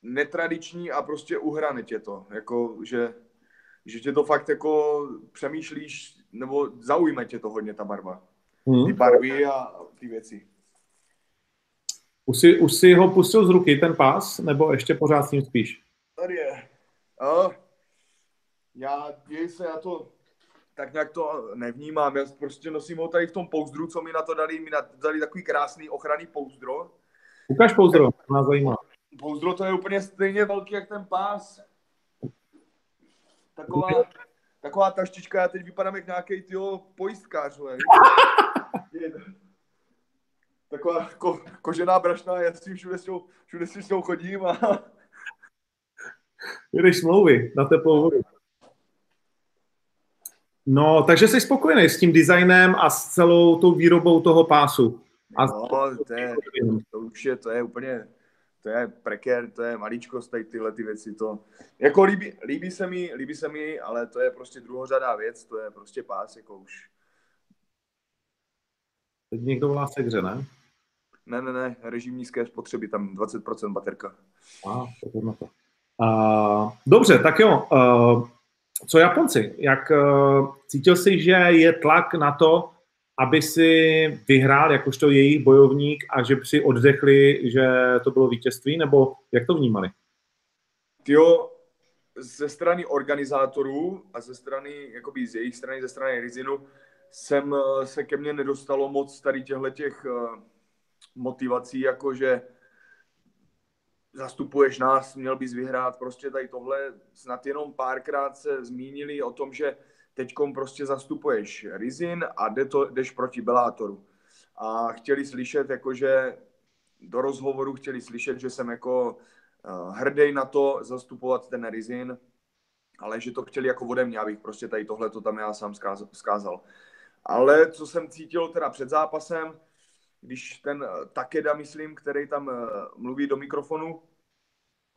netradiční a prostě uhrané tě to, jako, že, že tě to fakt jako přemýšlíš, nebo zaujme tě to hodně ta barva. Hmm. Ty barvy a ty věci. Už, si, už si ho pustil z ruky, ten pás, nebo ještě pořád s ním spíš? Tady je. A já, děj se, já to tak nějak to nevnímám. Já prostě nosím ho tady v tom pouzdru, co mi na to dali. Mi na, dali takový krásný ochranný pouzdro. Ukaž pouzdro, to nás zajímá. Pouzdro to je úplně stejně velký, jak ten pás. Taková, taková taštička, já teď vypadám jak nějaký tyjo pojistkář. Taková ko, kožená brašna, já s tím všude s ňou, všude si s ňou chodím a Jedeš smlouvy na teplou vodu. No, takže jsi spokojený s tím designem a s celou tou výrobou toho pásu. A no, to, je, to už je, to je úplně, to je prekér, to je maličkost, tady tyhle ty věci, to, jako líbí, líbí se mi, líbí se mi, ale to je prostě druhořadá věc, to je prostě pás, jako už. Teď někdo volá se hře, ne? Ne, ne, ne, režim nízké spotřeby, tam 20% baterka. A, tak na to. Dobře, tak jo. Uh, co Japonci? Jak uh, cítil jsi, že je tlak na to, aby si vyhrál jakožto jejich bojovník a že si oddechli, že to bylo vítězství, nebo jak to vnímali? Jo, ze strany organizátorů a ze strany, jakoby z jejich strany, ze strany Rizinu, jsem se ke mně nedostalo moc tady těchto těch motivací, jakože zastupuješ nás, měl bys vyhrát, prostě tady tohle, snad jenom párkrát se zmínili o tom, že teďkom prostě zastupuješ Rizin a jde to, jdeš proti Belátoru. A chtěli slyšet, jakože do rozhovoru chtěli slyšet, že jsem jako uh, hrdý na to zastupovat ten Rizin, ale že to chtěli jako ode mě, abych prostě tady tohle to tam já sám zkázal. Ale co jsem cítil teda před zápasem, když ten eh, Takeda, myslím, který tam eh, mluví do mikrofonu,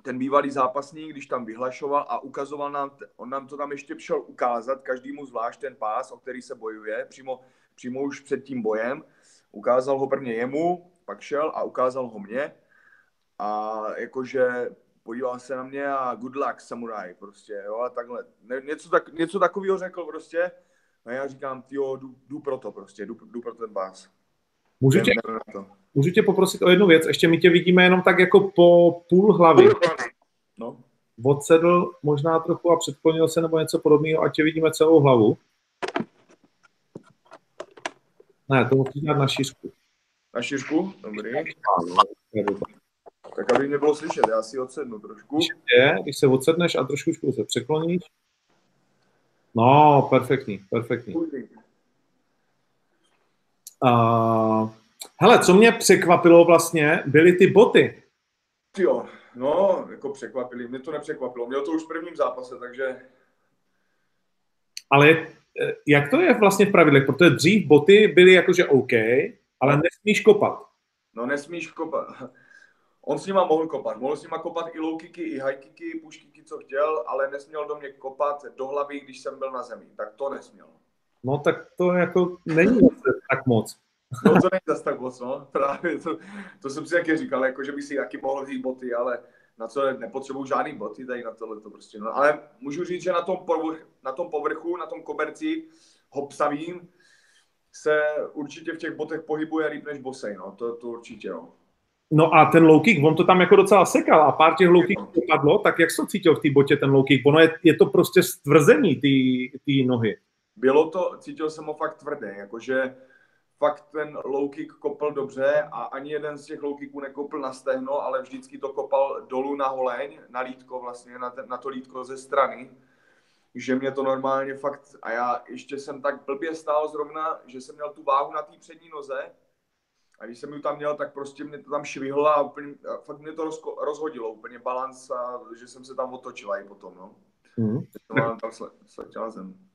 ten bývalý zápasník, když tam vyhlašoval a ukazoval nám, on nám to tam ještě přišel ukázat, každému zvlášť ten pás, o který se bojuje, přímo, přímo už před tím bojem. Ukázal ho prvně jemu, pak šel a ukázal ho mně. A jakože podíval se na mě a good luck, samuraj, prostě, jo, a takhle. něco, tak, něco takového řekl prostě. A já říkám, jo, jdu, jdu pro to prostě, jdu, jdu pro ten pás. Můžu tě, můžu tě poprosit o jednu věc? Ještě my tě vidíme jenom tak jako po půl hlavy. No. Odsedl možná trochu a předklonil se nebo něco podobného, ať tě vidíme celou hlavu. Ne, to musíš dát na šířku. Na šířku? Dobrý. Tak aby mě bylo slyšet, já si odsednu trošku. Je, když se odsedneš a trošku se překloníš. No, perfektní, perfektní. Uh, hele, co mě překvapilo vlastně, byly ty boty. Jo, no, jako překvapili. Mě to nepřekvapilo. Měl to už v prvním zápase, takže... Ale eh, jak to je vlastně v pravidlech? Protože dřív boty byly jakože OK, ale nesmíš kopat. No nesmíš kopat. On s nima mohl kopat. Mohl s nima kopat i low kicky, i high kicky, push kicky, co chtěl, ale nesměl do mě kopat do hlavy, když jsem byl na zemi. Tak to nesměl. No tak to jako není tak moc. No to není zase tak moc, no. Právě to, to jsem si taky říkal, jako že by si taky mohl vzít boty, ale na co nepotřebuju žádný boty tady na tohle to prostě. No, ale můžu říct, že na tom, povrch, na tom povrchu, na tom koberci hopsavým se určitě v těch botech pohybuje líp než bosej, no. To, to určitě, no. No a ten low kick, on to tam jako docela sekal a pár těch low kicků padlo, tak jak jsi to cítil v té botě ten low kick? Ono je, je to prostě stvrzení té nohy. Bylo to, cítil jsem ho fakt tvrdý, jakože fakt ten low kick kopl dobře a ani jeden z těch low kicků nekopl na stehno, ale vždycky to kopal dolů na holeň, na lítko vlastně, na, ten, na to lítko ze strany. Že mě to normálně fakt, a já ještě jsem tak blbě stál zrovna, že jsem měl tu váhu na té přední noze A když jsem ji tam měl, tak prostě mě to tam švihlo a úplně, a fakt mě to rozko, rozhodilo, úplně balans a že jsem se tam otočila i potom, no. Mm. Tam, tam sle, zem.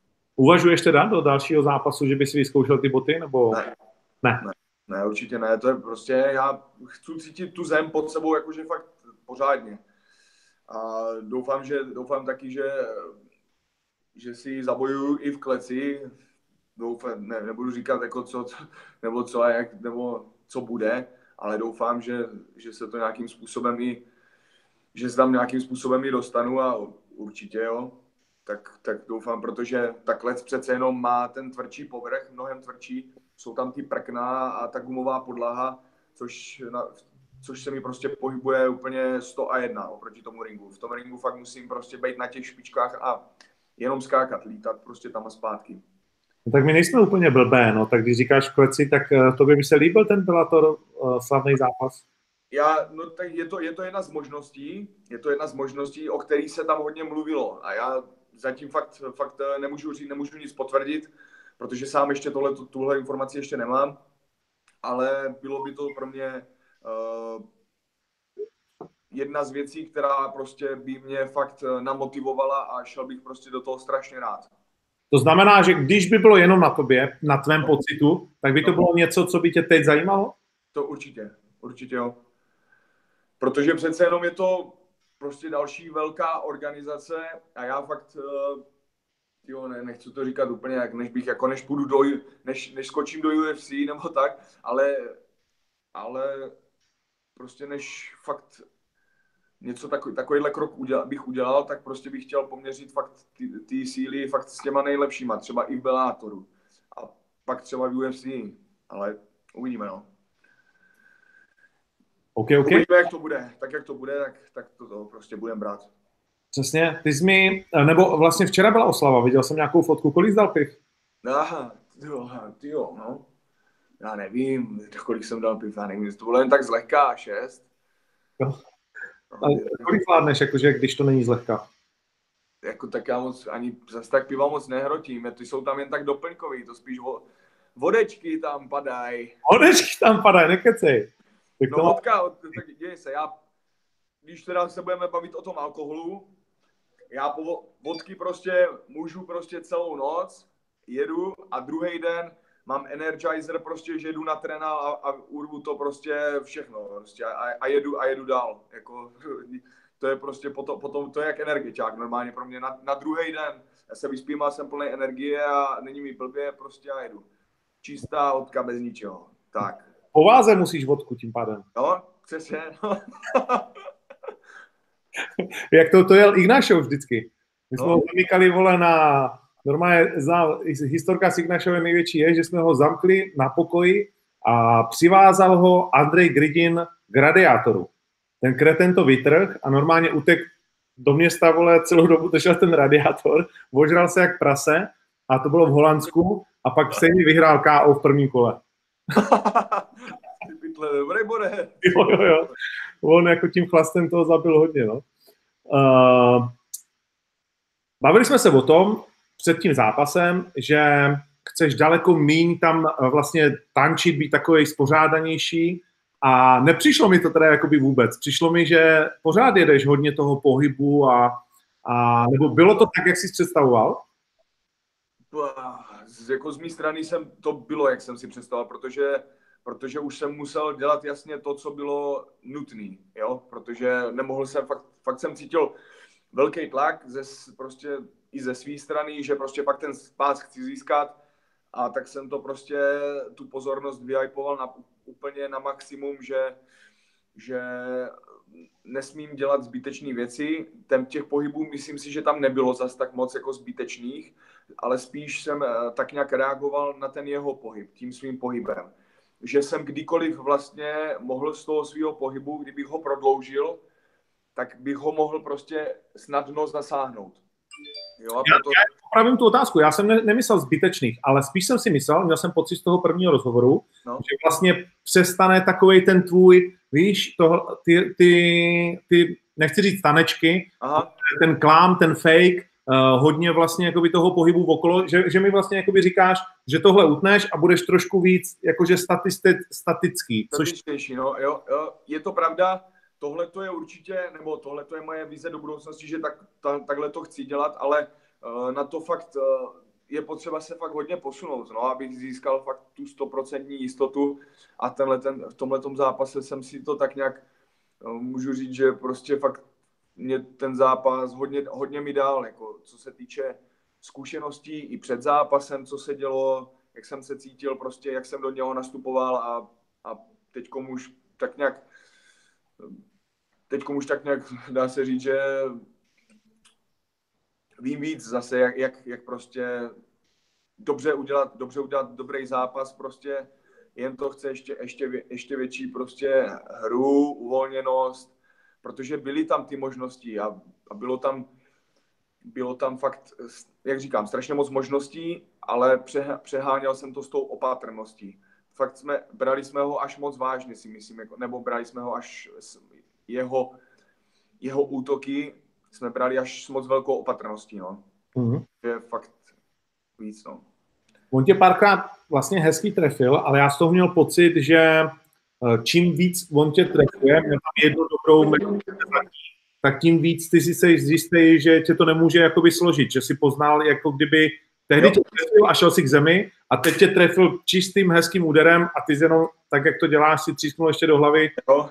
Uvažuješ teda do dalšího zápasu, že bys vyzkoušel ty boty, nebo? Ne. Ne. ne. Ne, určitě ne, to je prostě, já chci cítit tu zem pod sebou jakože fakt pořádně. A doufám, že, doufám taky, že, že si zabojuju i v kleci. Doufám, ne, nebudu říkat jako co, nebo co a jak, nebo co bude, ale doufám, že, že se to nějakým způsobem i, že se tam nějakým způsobem i dostanu a určitě jo. Tak, tak doufám, protože ta klec přece jenom má ten tvrdší povrch, mnohem tvrdší, jsou tam ty prkna a ta gumová podlaha, což, na, což se mi prostě pohybuje úplně 100 a 1 oproti tomu ringu. V tom ringu fakt musím prostě být na těch špičkách a jenom skákat, lítat prostě tam a zpátky. No, tak my nejsme úplně blbé, no, tak když říkáš kleci, tak uh, tobě by se líbil ten Bellator uh, slavný zápas? Já, no tak je to, je to jedna z možností, je to jedna z možností, o který se tam hodně mluvilo a já zatím fakt, fakt nemůžu říct, nemůžu nic potvrdit, protože sám ještě tohle, tuhle informaci ještě nemám, ale bylo by to pro mě uh, jedna z věcí, která prostě by mě fakt namotivovala a šel bych prostě do toho strašně rád. To znamená, že když by bylo jenom na tobě, na tvém pocitu, tak by to bylo něco, co by tě teď zajímalo? To určitě, určitě jo. Protože přece jenom je to prostě další velká organizace a já fakt jo, ne, nechci to říkat úplně, jak než bych, jako než půjdu do, než, než skočím do UFC nebo tak, ale, ale prostě než fakt něco takový, takovýhle krok udělal, bych udělal, tak prostě bych chtěl poměřit fakt ty, síly fakt s těma nejlepšíma, třeba i v Bellátoru a pak třeba v UFC, ale uvidíme, no. Okay, okay. Uvidíme, jak to bude. Tak, jak to bude, tak, tak to, to prostě budeme brát. Přesně, ty jsi mi, nebo vlastně včera byla oslava, viděl jsem nějakou fotku, kolik zdal piv? Aha, jo, ty jo, no. Já nevím, kolik jsem dal piv, já nevím, to bylo jen tak zlehká, šest. Jo. A kolik vládneš, jakože, když to není zlehka? Jako tak já moc, ani zase tak piva moc nehrotím, ty jsou tam jen tak doplňkový, to spíš vo, vodečky tam padají. Vodečky tam padají, nekecej. Tak no vodka, tak děje se, já, když teda se budeme bavit o tom alkoholu, já po vodky prostě můžu prostě celou noc, jedu a druhý den mám energizer prostě, že jdu na tréna a, a urvu to prostě všechno prostě a, a, jedu a jedu dál. Jako, to je prostě potom, potom to je jak energičák normálně pro mě na, na druhý den. Já se vyspím a jsem plný energie a není mi blbě prostě a jedu. Čistá vodka bez ničeho. Tak. Po váze musíš vodku tím pádem. No, přesně. No. Jak to, to jel Ignášov vždycky. My jsme no. ho zamykali, vole, na... Normálně zná, historka s Ignášovem největší je, že jsme ho zamkli na pokoji a přivázal ho Andrej Gridin k radiátoru. Ten kreten to vytrh a normálně utek do města, vole, celou dobu držel ten radiátor, ožral se jak prase a to bylo v Holandsku a pak stejně vyhrál KO v prvním kole. Dobrý bude. Jo, jo, jo. On jako tím chlastem toho zabil hodně, no. Uh, bavili jsme se o tom před tím zápasem, že chceš daleko míň tam vlastně tančit, být takový spořádanější a nepřišlo mi to teda jakoby vůbec. Přišlo mi, že pořád jedeš hodně toho pohybu a, a nebo bylo to tak, jak jsi představoval? Jako z mé strany jsem, to bylo, jak jsem si představoval, protože protože už jsem musel dělat jasně to, co bylo nutné, jo, protože nemohl jsem, fakt, fakt jsem cítil velký tlak ze, prostě i ze své strany, že prostě pak ten spás chci získat a tak jsem to prostě tu pozornost vyhypoval na, úplně na maximum, že, že nesmím dělat zbytečné věci. Ten těch pohybů, myslím si, že tam nebylo zas tak moc jako zbytečných, ale spíš jsem eh, tak nějak reagoval na ten jeho pohyb, tím svým pohybem že jsem kdykoliv vlastně mohl z toho svého pohybu, kdybych ho prodloužil, tak bych ho mohl prostě snadno zasáhnout. Jo, a proto... já, já pravím tu otázku, já jsem ne, nemyslel zbytečných, ale spíš jsem si myslel, měl jsem pocit z toho prvního rozhovoru, no. že vlastně přestane takový ten tvůj, víš, to, ty, ty, ty, nechci říct tanečky, Aha. ten klám, ten fake, uh, hodně vlastně jakoby toho pohybu okolo, že, že mi vlastně jakoby říkáš, že tohle utneš a budeš trošku víc jakože statistic, statický. Což... No, jo, jo, je to pravda, tohle to je určitě, nebo tohle to je moje vize do budoucnosti, že tak, ta, takhle to chci dělat, ale uh, na to fakt uh, je potřeba se fakt hodně posunout, no, abych získal fakt tu stoprocentní jistotu a tenhle, ten, v tomhle zápase jsem si to tak nějak, můžu říct, že prostě fakt mě ten zápas hodně, hodně mi dal, jako co se týče zkušeností i před zápasem, co se dělo, jak jsem se cítil, prostě jak jsem do něho nastupoval a, a teď už tak nějak teď už tak nějak dá se říct, že vím víc zase, jak, jak, jak prostě dobře udělat, dobře udělat dobrý zápas, prostě jen to chce ještě, ještě, ještě větší prostě hru, uvolněnost, protože byly tam ty možnosti a, a bylo tam bylo tam fakt, jak říkám, strašně moc možností, ale přeháněl jsem to s tou opatrností. Fakt jsme, brali jsme ho až moc vážně, si myslím, jako, nebo brali jsme ho až jeho, jeho útoky jsme brali až s moc velkou opatrností, no. Mm-hmm. Je fakt víc, no. On tě párkrát vlastně hezky trefil, ale já z toho měl pocit, že čím víc on tě trefuje, tam jednu dobrou tak tím víc ty si se jistý, že tě to nemůže jakoby složit, že si poznal, jako kdyby tehdy jo. tě trefil a šel si k zemi a teď tě trefil čistým hezkým úderem a ty jenom tak, jak to děláš, si třísknul ještě do hlavy. Jo.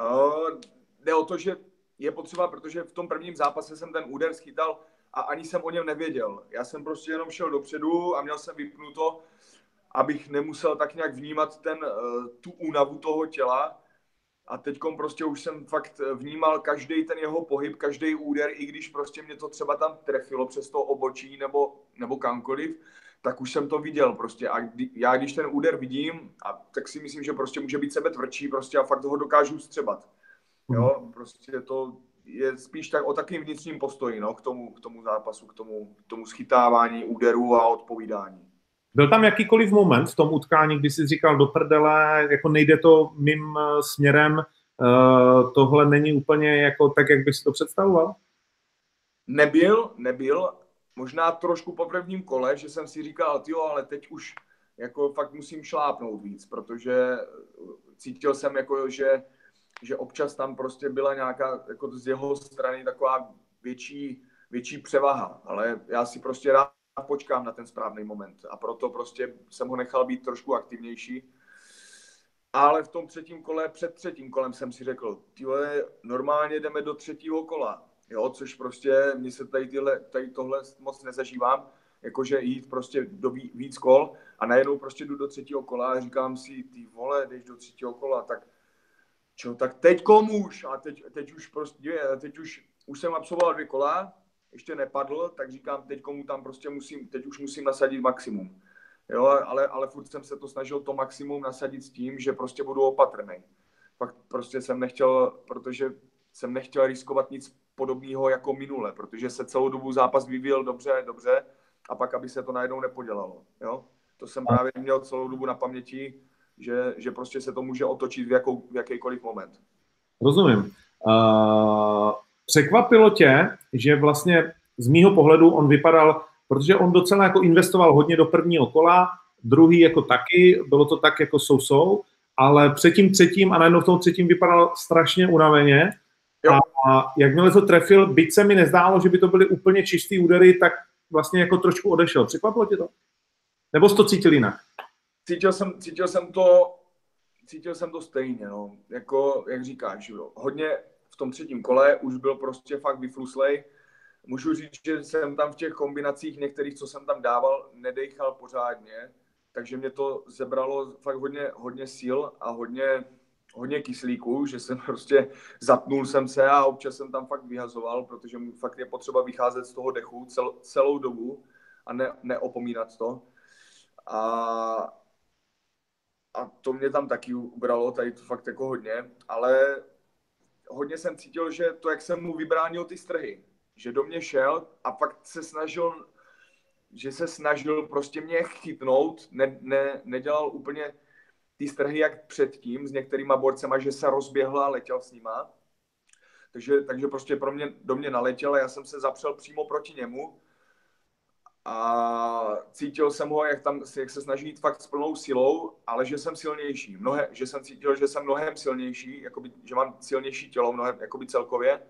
Uh, jde o to, že je potřeba, protože v tom prvním zápase jsem ten úder schytal a ani jsem o něm nevěděl. Já jsem prostě jenom šel dopředu a měl jsem vypnuto, abych nemusel tak nějak vnímat ten, uh, tu únavu toho těla. A teď prostě už jsem fakt vnímal každý ten jeho pohyb, každý úder, i když prostě mě to třeba tam trefilo přes to obočí nebo, nebo kamkoliv, tak už jsem to viděl prostě a kdy, já když ten úder vidím, a tak si myslím, že prostě může být sebe tvrdší prostě a fakt ho dokážu střebat. Jo, mhm. prostě to je spíš tak o takovým vnitřním postoji, no, k tomu, k tomu zápasu, k tomu, k tomu schytávání úderů a odpovídání. Byl tam jakýkoliv moment v tom utkání, kdy jsi říkal do prdele, jako nejde to mým eh, směrem, uh, tohle není úplně jako tak, jak bys to představoval? Nebyl, nebyl možná trošku po prvním kole, že jsem si říkal, jo, ale teď už jako fakt musím šlápnout víc, protože cítil jsem jako, že, že občas tam prostě byla nějaká jako z jeho strany taková větší, větší převaha, ale já si prostě rád počkám na ten správný moment. A proto prostě jsem ho nechal být trošku aktivnější. Ale v tom třetím kole, před třetím kolem jsem si řekl, tyhle, normálně jdeme do třetího kola. Jo, což prostě mi se tady, tyhle, tady tohle moc nezažívám, jakože jít prostě do víc kol a najednou prostě jdu do třetího kola a říkám si, ty vole, jdeš do třetího kola, tak čo, tak teď komuž a teď, teď už prostě, teď už, už jsem absolvoval dvě kola, ještě nepadl, tak říkám, teď komu tam prostě musím, teď už musím nasadit maximum. Jo, ale, ale furt jsem se to snažil to maximum nasadit s tím, že prostě budu opatrný. Pak prostě jsem nechtěl, protože jsem nechtěl riskovat nic podobného jako minule, protože se celou dobu zápas vyvíjel dobře, dobře a pak, aby se to najednou nepodělalo. Jo? To jsem právě měl celou dobu na paměti, že, že prostě se to může otočit v, jakou, v jakýkoliv moment. Rozumím. Uh, překvapilo tě, že vlastně z mýho pohledu on vypadal, protože on docela jako investoval hodně do prvního kola, druhý jako taky, bylo to tak jako sousou, ale před tím třetím a najednou v tom třetím vypadal strašně unaveně Jo. A jakmile to trefil, byť se mi nezdálo, že by to byly úplně čistý údery, tak vlastně jako trošku odešel. Překvapilo tě to? Nebo jsi to cítil jinak? Cítil jsem, cítil jsem to cítil jsem to stejně, no. Jako, jak říkáš, jo. hodně tom třetím kole už byl prostě fakt vyfluslej. Můžu říct, že jsem tam v těch kombinacích některých, co jsem tam dával, nedechal pořádně, takže mě to zebralo fakt hodně, hodně síl a hodně, hodně kyslíku, že jsem prostě zatnul jsem se a občas jsem tam fakt vyhazoval, protože fakt je potřeba vycházet z toho dechu cel, celou dobu a ne, neopomínat to. A, a to mě tam taky ubralo, tady to fakt jako hodně, ale hodně jsem cítil, že to, jak jsem mu vybránil ty strhy, že do mě šel a fakt se snažil, že se snažil prostě mě chytnout, ne, ne, nedělal úplně ty strhy jak předtím s některýma borcema, že se rozběhla a letěl s nima. takže, takže prostě pro mě, do mě naletěl a já jsem se zapřel přímo proti němu a cítil jsem ho, jak, tam, jak se snaží jít fakt s plnou silou, ale že jsem silnější. Mnohe, že jsem cítil, že jsem mnohem silnější, jakoby, že mám silnější tělo mnohem jakoby celkově,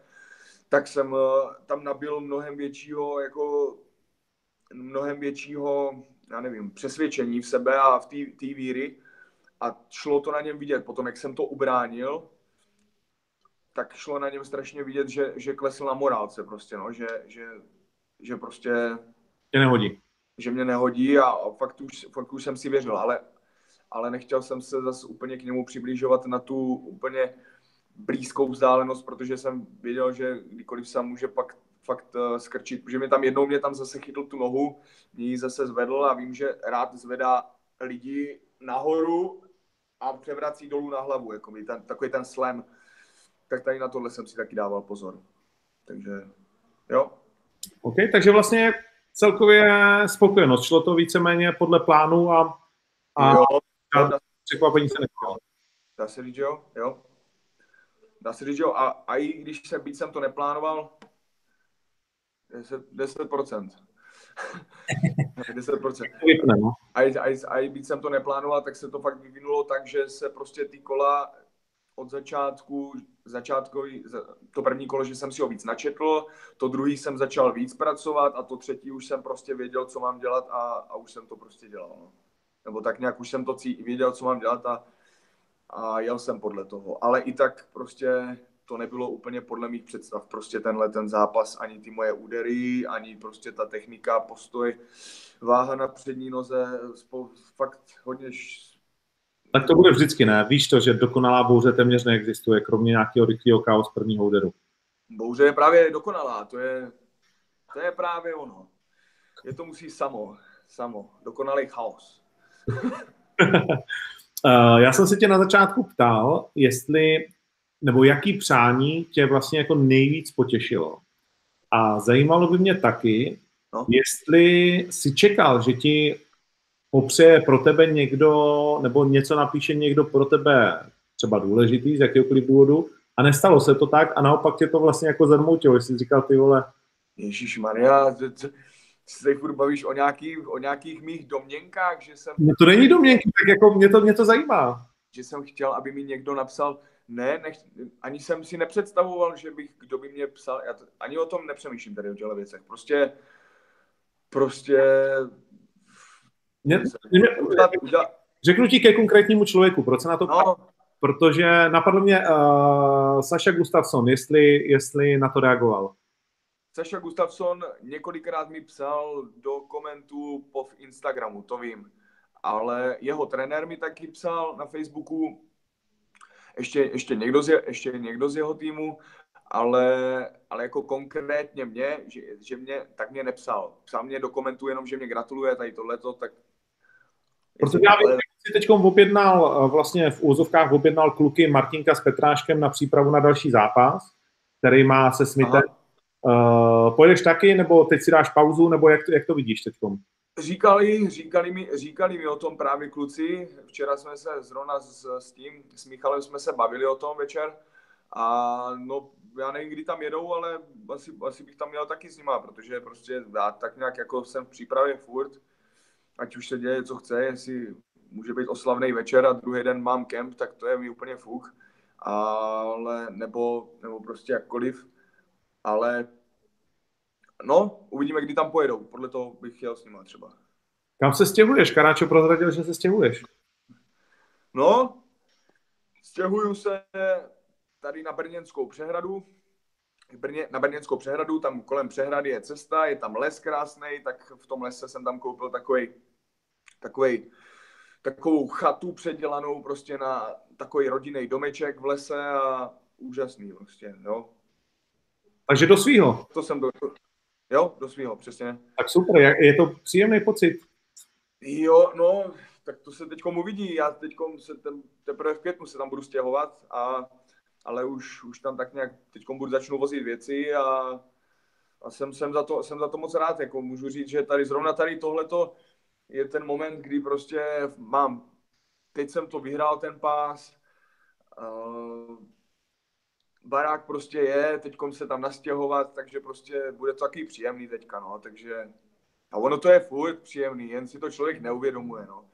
tak jsem eh, tam nabil mnohem většího, jako mnohem většího, já nevím, přesvědčení v sebe a v té víry a šlo to na něm vidět. Potom, jak jsem to ubránil, tak šlo na něm strašně vidět, že, že klesl na morálce prostě, no, že, že, že prostě... Mě nehodí. Že mě nehodí a, fakt, už, fakt už jsem si věřil, ale, ale nechtěl jsem se zase úplně k němu přiblížovat na tu úplně blízkou vzdálenost, protože jsem věděl, že kdykoliv se může pak fakt uh, skrčit, protože mě tam jednou mě tam zase chytl tu nohu, mě ji zase zvedl a vím, že rád zvedá lidi nahoru a převrací dolů na hlavu, jako ten, takový ten slam. Tak tady na tohle jsem si taky dával pozor. Takže jo. OK, takže vlastně celkově spokojenost. Šlo to víceméně podle plánu a, a jo, překvapení se nechalo. Dá se říct, jo, jo. Dá se říct, jo. A, a i když se, být jsem to neplánoval, 10%. 10%. 10%. A, a, a být jsem to neplánoval, tak se to fakt vyvinulo tak, že se prostě ty kola od začátku, začátkový, to první kolo, že jsem si ho víc načetl, to druhý jsem začal víc pracovat a to třetí už jsem prostě věděl, co mám dělat a, a už jsem to prostě dělal. No. Nebo tak nějak už jsem to cí, věděl, co mám dělat a, a jel jsem podle toho. Ale i tak prostě to nebylo úplně podle mých představ. Prostě tenhle ten zápas, ani ty moje údery, ani prostě ta technika, postoj, váha na přední noze, spou- fakt hodně tak to bude vždycky, ne? Víš to, že dokonalá bouře téměř neexistuje, kromě nějakého rychlého chaos prvního úderu. Bouře je právě dokonalá, to je, to je právě ono. Je to musí samo, samo, dokonalý chaos. Eh, já jsem se tě na začátku ptal, jestli, nebo jaký přání tě vlastně jako nejvíc potěšilo. A zajímalo by mě taky, no. jestli si čekal, že ti popřeje pro tebe někdo, nebo něco napíše někdo pro tebe třeba důležitý z jakéhokoliv důvodu a nestalo se to tak a naopak tě to vlastně jako zarmoutilo, jestli říkal ty vole. Ježíš Maria, se furt bavíš o nějakých, o nějakých mých domněnkách, že jsem... No to není domněnky, tak jako mě to, mě to zajímá. Že jsem chtěl, aby mi někdo napsal, ne, nech, ani jsem si nepředstavoval, že bych, kdo by mě psal, já to, ani o tom nepřemýšlím tady o těchto věcech. Prostě, prostě mě, mě, řeknu ti ke konkrétnímu člověku, proč se na to no. Protože napadlo mě uh, Saša Gustafsson, jestli, jestli na to reagoval. Saša Gustafsson několikrát mi psal do komentů po Instagramu, to vím. Ale jeho trenér mi taky psal na Facebooku, ještě, ještě, někdo, z, ještě někdo z jeho týmu, ale, ale jako konkrétně mě, že, že mě, tak mě nepsal. Psal mě do komentů jenom, že mě gratuluje tady tohleto, tak Protože já vím, že si teď objednal, eh, vlastně v úzovkách objednal kluky Martinka s Petráškem na přípravu na další zápas, který má se Smithem. Uh, pojedeš taky, nebo teď si dáš pauzu, nebo jak to, jak to vidíš teď? Říkali, říkali, mi, říkali mi o tom právě kluci. Včera jsme se zrovna s, s tím, s Michalem jsme se bavili o tom večer. A no, já nevím, kdy tam jedou, ale asi, asi bych tam měl taky s nima, protože prostě já tak nějak jako jsem v přípravě furt ať už se děje, co chce, jestli může být oslavný večer a druhý den mám kemp, tak to je mi úplně fuk. Ale, nebo, nebo prostě jakkoliv. Ale no, uvidíme, kdy tam pojedou. Podle toho bych chtěl s nimi třeba. Kam se stěhuješ? Karáčo prozradil, že se stěhuješ. No, stěhuju se tady na Brněnskou přehradu, Brně, na Brněnskou přehradu, tam kolem přehrady je cesta, je tam les krásný, tak v tom lese jsem tam koupil takový takový takovou chatu předělanou prostě na takový rodinný domeček v lese a úžasný prostě, jo. Takže do svýho. To jsem do, jo, do svýho, přesně. Tak super, je to příjemný pocit. Jo, no, tak to se teďkom uvidí. Já teďkom se ten, teprve v květnu se tam budu stěhovat, a, ale už, už tam tak nějak teďkom budu začnu vozit věci a, a jsem, jsem, za to, jsem za to moc rád. Jako můžu říct, že tady zrovna tady tohleto, je ten moment, kdy prostě mám, teď jsem to vyhrál ten pás, uh, barák prostě je, teďkom se tam nastěhovat, takže prostě bude to taky příjemný teďka, no, takže a ono to je furt příjemný, jen si to člověk neuvědomuje, no.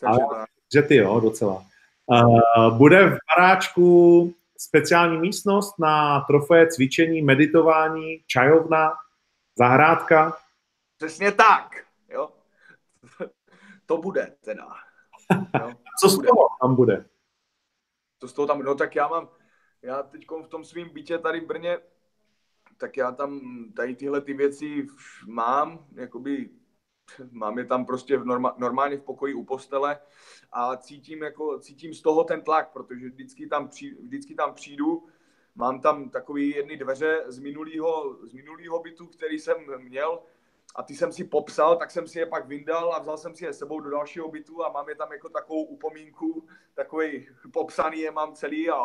Takže Ale, tak. že ty jo, docela. Uh, bude v baráčku speciální místnost na trofeje, cvičení, meditování, čajovna, zahrádka? Přesně tak. To bude teda. Jo, Co z toho tam bude? Co z toho tam, no tak já mám, já teď v tom svém bytě tady v Brně, tak já tam tady tyhle ty věci mám, jakoby mám je tam prostě v norma, normálně v pokoji u postele a cítím, jako, cítím z toho ten tlak, protože vždycky tam, při, vždycky tam přijdu, mám tam takový jedny dveře z minulého, z minulého bytu, který jsem měl a ty jsem si popsal, tak jsem si je pak vyndal a vzal jsem si je sebou do dalšího bytu a mám je tam jako takovou upomínku, takový popsaný je mám celý a,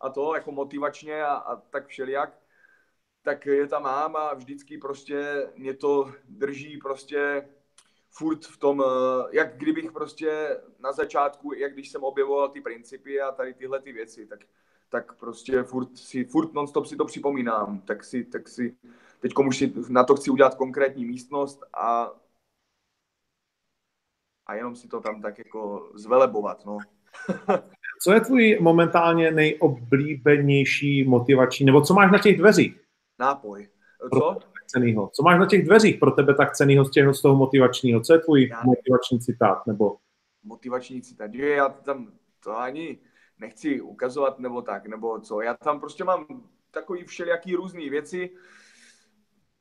a to jako motivačně a, a tak všelijak. Tak je tam mám a vždycky prostě mě to drží prostě furt v tom, eh, jak kdybych prostě na začátku, jak když jsem objevoval ty principy a tady tyhle ty věci, tak, tak prostě furt, si, furt non-stop si to připomínám, tak si, tak si teď už si na to chci udělat konkrétní místnost a a jenom si to tam tak jako zvelebovat, no. co je tvůj momentálně nejoblíbenější motivační, nebo co máš na těch dveřích? nápoj. Co? Cenýho. Co máš na těch dveřích pro tebe tak cenýho z, těho, z toho motivačního? Co je tvůj já motivační citát? Nebo... Motivační citát. Já tam to ani nechci ukazovat nebo tak, nebo co. Já tam prostě mám takový všelijaký různý věci,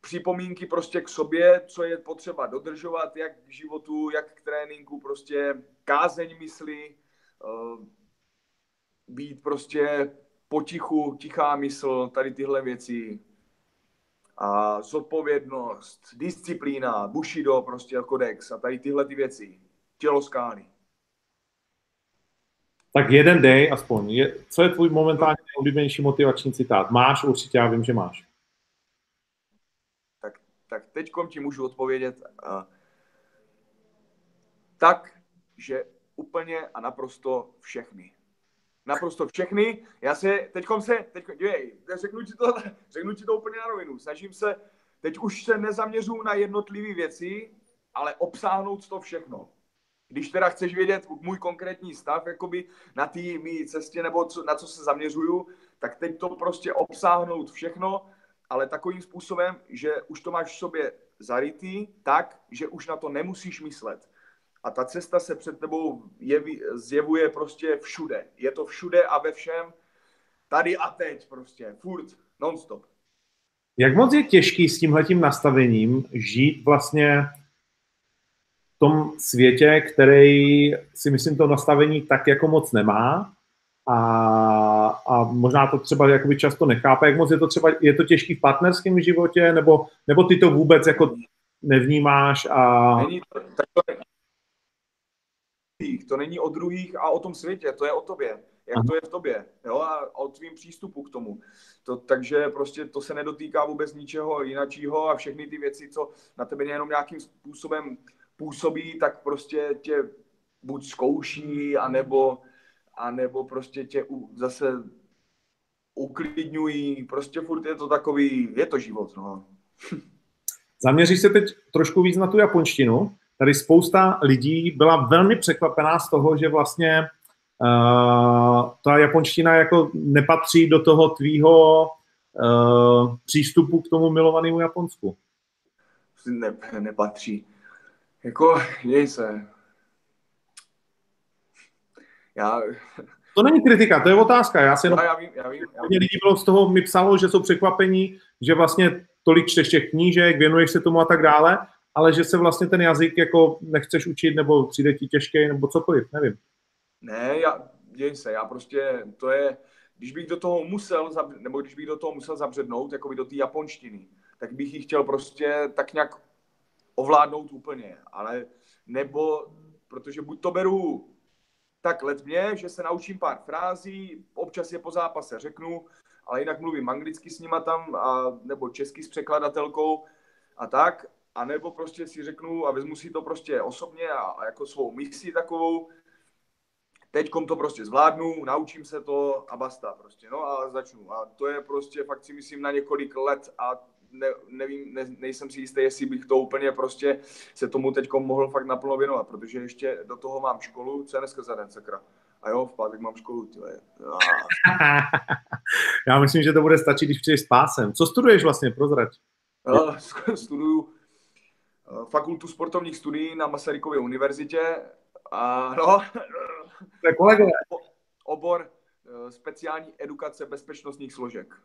připomínky prostě k sobě, co je potřeba dodržovat, jak k životu, jak k tréninku, prostě kázeň mysli, uh, být prostě potichu, tichá mysl, tady tyhle věci, a zodpovědnost, disciplína, Bushido, prostě kodex a tady tyhle ty věci. Tělo skály. Tak jeden dej aspoň. Co je tvůj momentálně oblíbenější motivační citát? Máš určitě, já vím, že máš. Tak, teďkom ti můžu odpovědět. Uh, tak, že úplně a naprosto všechny naprosto všechny. Já se, teďkom se, teď, dívej, řeknu ti, to, řeknu ti to úplně na rovinu. Snažím se, teď už se nezaměřuju na jednotlivé věci, ale obsáhnout to všechno. Když teda chceš vědět můj konkrétní stav, jakoby na té mý cestě, nebo co, na co se zaměřuju, tak teď to prostě obsáhnout všechno, ale takovým způsobem, že už to máš v sobě zarytý tak, že už na to nemusíš myslet a ta cesta se před tebou jeví, zjevuje prostě všude. Je to všude a ve všem, tady a teď prostě, furt, nonstop. Jak moc je těžký s tímhletím nastavením žít vlastně v tom světě, který si myslím to nastavení tak jako moc nemá a, a možná to třeba jakoby často nechápe, jak moc je to třeba, je to těžký v partnerském životě, nebo, nebo ty to vůbec jako nevnímáš a... Není to, tak to, druhých, to není o druhých a o tom světě, to je o tobě, jak to je v tobě, jo, a o tvým přístupu k tomu. To, takže prostě to se nedotýká vůbec ničeho jinačího a všechny ty věci, co na tebe jenom nějakým způsobem působí, tak prostě tě buď zkouší, anebo, anebo prostě tě u, zase uklidňují, prostě furt je to takový, je to život, no. Zaměříš se teď trošku víc na tu japonštinu tady spousta lidí byla velmi překvapená z toho, že vlastně uh, ta japonština jako nepatří do toho tvýho uh, přístupu k tomu milovanému Japonsku. Ne, nepatří. Jako, děj se. Já... To není kritika, to je otázka. Já, si jenom... já, vím, já vím. Já vím. lidí bylo z toho, mi psalo, že jsou překvapení, že vlastně tolik čteš těch knížek, věnuješ se tomu a tak dále ale že se vlastně ten jazyk jako nechceš učit, nebo přijde ti těžký, nebo cokoliv, nevím. Ne, já, děj se, já prostě, to je, když bych do toho musel, nebo když bych do toho musel zabřednout, jako by do té japonštiny, tak bych ji chtěl prostě tak nějak ovládnout úplně, ale nebo, protože buď to beru tak letmě, že se naučím pár frází, občas je po zápase řeknu, ale jinak mluvím anglicky s nima tam, a, nebo česky s překladatelkou a tak, a nebo prostě si řeknu a vezmu si to prostě osobně a, a jako svou misi takovou, teďkom to prostě zvládnu, naučím se to a basta prostě, no a začnu. A to je prostě fakt si myslím na několik let a ne, nevím, ne, nejsem si jistý, jestli bych to úplně prostě se tomu teď mohl fakt naplno věnovat, protože ještě do toho mám školu, co je dneska za den, sakra. A jo, v pátek mám školu, tyhle. Já myslím, že to bude stačit, když přijdeš s pásem. Co studuješ vlastně, prozrať? Já studuju eh, fakultu sportovních studií na Masarykově univerzitě a no, to je kolegové. obor eh, speciální edukace bezpečnostních složek.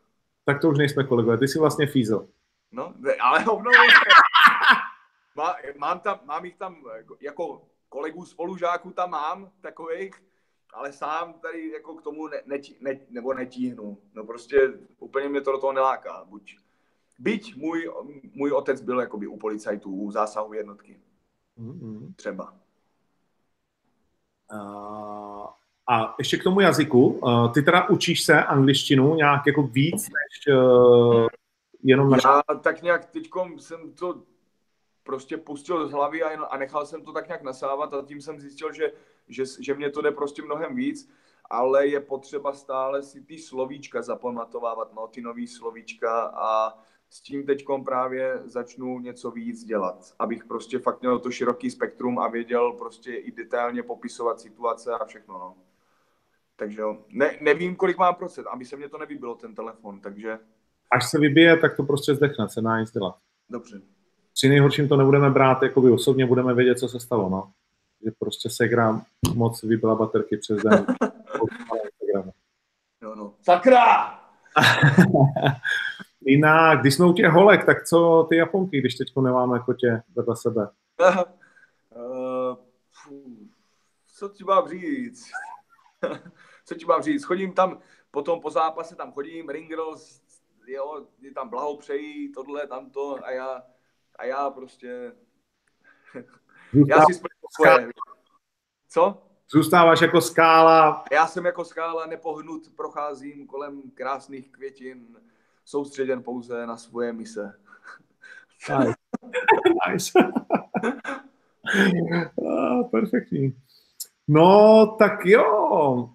Tak to už nejsme kolegové, ty jsi vlastně fízel. No, ale hovno, má, mám, tam, mám jich tam jako kolegů spolužáků tam mám takových, ale sám tady jako k tomu ne, ne, ne, nebo netíhnu. No prostě úplně mě to do toho neláká. Buď, byť můj, můj otec byl jakoby u policajtů, u zásahu jednotky. Mm-hmm. Třeba. Uh, a ještě k tomu jazyku. Uh, ty teda učíš se angličtinu nějak jako víc než uh, jenom na... Já tak nějak teďkom jsem to prostě pustil z hlavy a, a nechal jsem to tak nějak nasávat a tím jsem zjistil, že, že, že mě to jde prostě mnohem víc, ale je potřeba stále si ty slovíčka zapamatovávat, no, ty nový slovíčka a s tím teď právě začnu něco víc dělat, abych prostě fakt měl to široký spektrum a věděl prostě i detailně popisovat situace a všechno, no. Takže jo, ne, nevím, kolik mám procent, aby se mě to nevybilo, ten telefon, takže... Až se vybije, tak to prostě zdechne, se dá nic dělat. Dobře. Při nejhorším to nebudeme brát, jako by osobně budeme vědět, co se stalo, no. Že prostě Segram moc vybila baterky přes den. jo, no. Sakra! Jinak, když jsme u těch holek, tak co ty Japonky, když teď nemáme kotě vedle sebe? uh, co ti mám říct? Co ti mám říct? Chodím tam, potom po zápase tam chodím, ring girls, jo, tam blahopřejí, tohle, tamto a já, a já prostě, já si svoje. Co? Zůstáváš jako skála. Já jsem jako skála nepohnut, procházím kolem krásných květin, soustředěn pouze na svoje mise. Nice. nice. ah, perfektní. No, tak jo,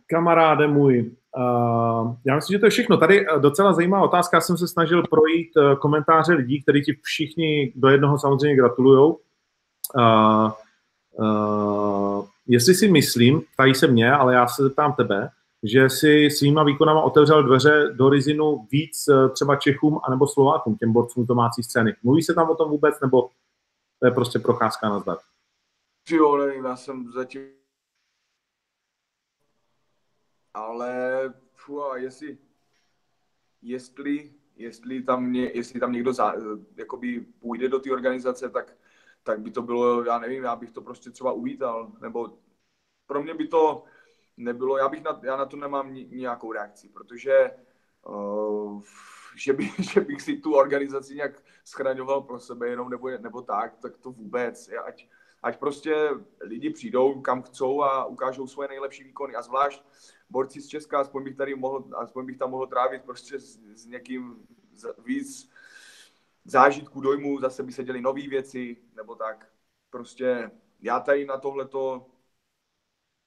kamaráde můj. Uh, já myslím, že to je všechno. Tady eh, docela zajímavá otázka. Já jsem se snažil projít uh, komentáře lidí, kteří ti všichni do jednoho samozřejmě gratulují. Uh, uh, jestli si myslím, tady se mě, ale já se zeptám tebe, že si svýma výkonama otevřel dveře do Rizinu víc třeba Čechům anebo Slovákům, těm borcům domácí scény. Mluví se tam o tom vůbec, nebo to je prostě procházka na zdar? Jo, nevím, já jsem zatím ale fua, jestli, jestli, jestli, tam, ně, jestli tam někdo za, jakoby půjde do té organizace, tak, tak by to bylo, já nevím, já bych to prostě třeba uvítal, nebo pro mě by to nebylo, já, bych na, já na to nemám ni, nějakou reakci, protože uh, že, by, že bych si tu organizaci nějak schraňoval pro sebe jenom nebo, nebo tak, tak to vůbec. Ať, ať prostě lidi přijdou kam chcou a ukážou svoje nejlepší výkony. A zvlášť borci z Česka, aspoň bych tady mohl, aspoň bych tam mohl trávit prostě s, s někým víc zážitku, dojmu, zase by se děli nové věci, nebo tak. Prostě já tady na tohleto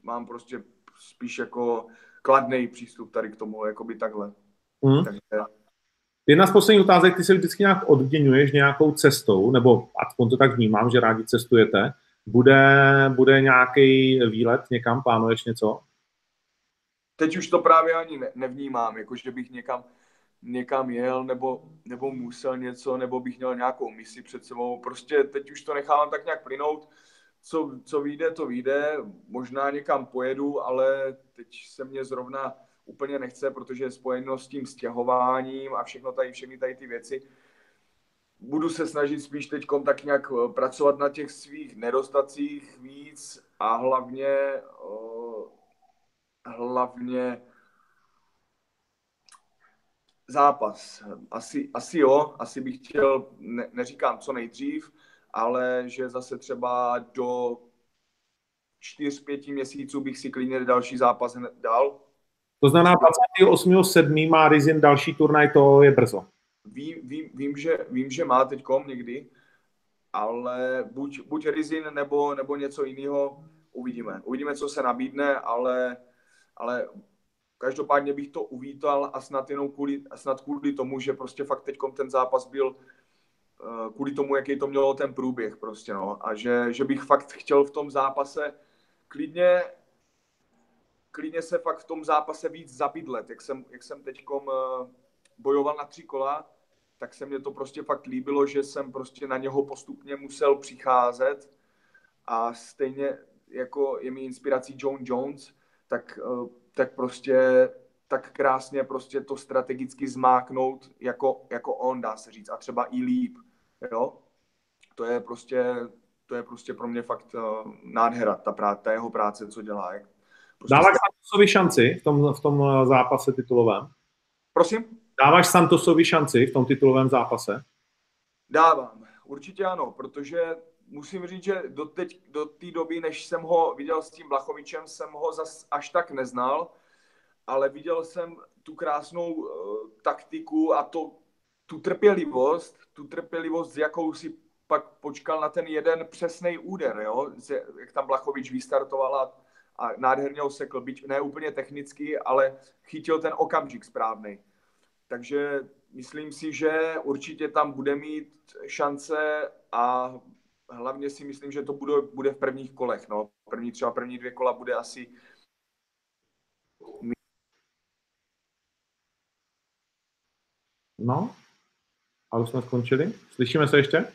mám prostě spíš jako kladný přístup tady k tomu, jako by takhle. Mm. Takže... Jedna z posledních otázek, ty se vždycky nějak odměňuješ nějakou cestou, nebo aspoň to tak vnímám, že rádi cestujete. Bude, bude nějaký výlet někam, plánuješ něco? Teď už to právě ani ne, nevnímám, jako že bych někam, někam jel nebo, nebo musel něco, nebo bych měl nějakou misi před sebou. Prostě teď už to nechávám tak nějak plynout. Co, co vyjde, to vyjde. Možná někam pojedu, ale teď se mě zrovna úplně nechce, protože je spojeno s tím stěhováním a všechno tady, všechny tady ty věci. Budu se snažit spíš teď tak nějak eh, pracovat na těch svých nedostacích víc a hlavně uh, hlavně zápas. Asi, asi jo, asi bych chtěl, ne, neříkám co nejdřív, ale že zase třeba do čtyř, pěti měsíců bych si klidně další zápas dal. To znamená 28.7. má Rizin další turnaj, to je brzo. Vím, vím, vím, že, vím že má teď někdy, ale buď, buď Rizin nebo, nebo něco jiného uvidíme. Uvidíme, co se nabídne, ale, ale každopádně bych to uvítal a snad jenom kvůli, snad kvůli tomu, že prostě fakt teď ten zápas byl eh, kvůli tomu, jaký to mělo ten průběh prostě, no. A že, že bych fakt chtěl v tom zápase klidně klidně se fakt v tom zápase víc zabydlet, jak jsem, jak jsem teďkom eh, bojoval na tři kola, tak se mně to prostě fakt líbilo, že jsem prostě na něho postupně musel přicházet a stejně jako je mi inspirací John Jones, tak, eh, tak prostě tak krásně prostě to strategicky zmáknout jako, jako on, dá se říct, a třeba i líp, jo. To je prostě, to je prostě pro mě fakt uh, nádhera, ta, prá, ta jeho práce, co dělá. Jak prostě Dáváš Santosovi šanci v tom, v tom eh, zápase titulovém? Prosím? Dáváš Santosovi šanci v tom titulovém zápase? Dávám, určitě ano, protože musím říct, že do, teď, do té doby, než jsem ho viděl s tím Blachovičem, jsem ho zas až tak neznal, ale viděl jsem tu krásnou uh, taktiku a to, tu trpělivost, tu trpělivost, s jakou si pak počkal na ten jeden přesný úder, jo? jak tam Blachovič vystartoval a, a nádherně ho sekl, byť ne úplně technicky, ale chytil ten okamžik správný. Takže myslím si, že určitě tam bude mít šance a hlavně si myslím, že to bude, bude v prvních kolech. No. První třeba první dvě kola bude asi No, a už jsme skončili. Slyšíme se ještě?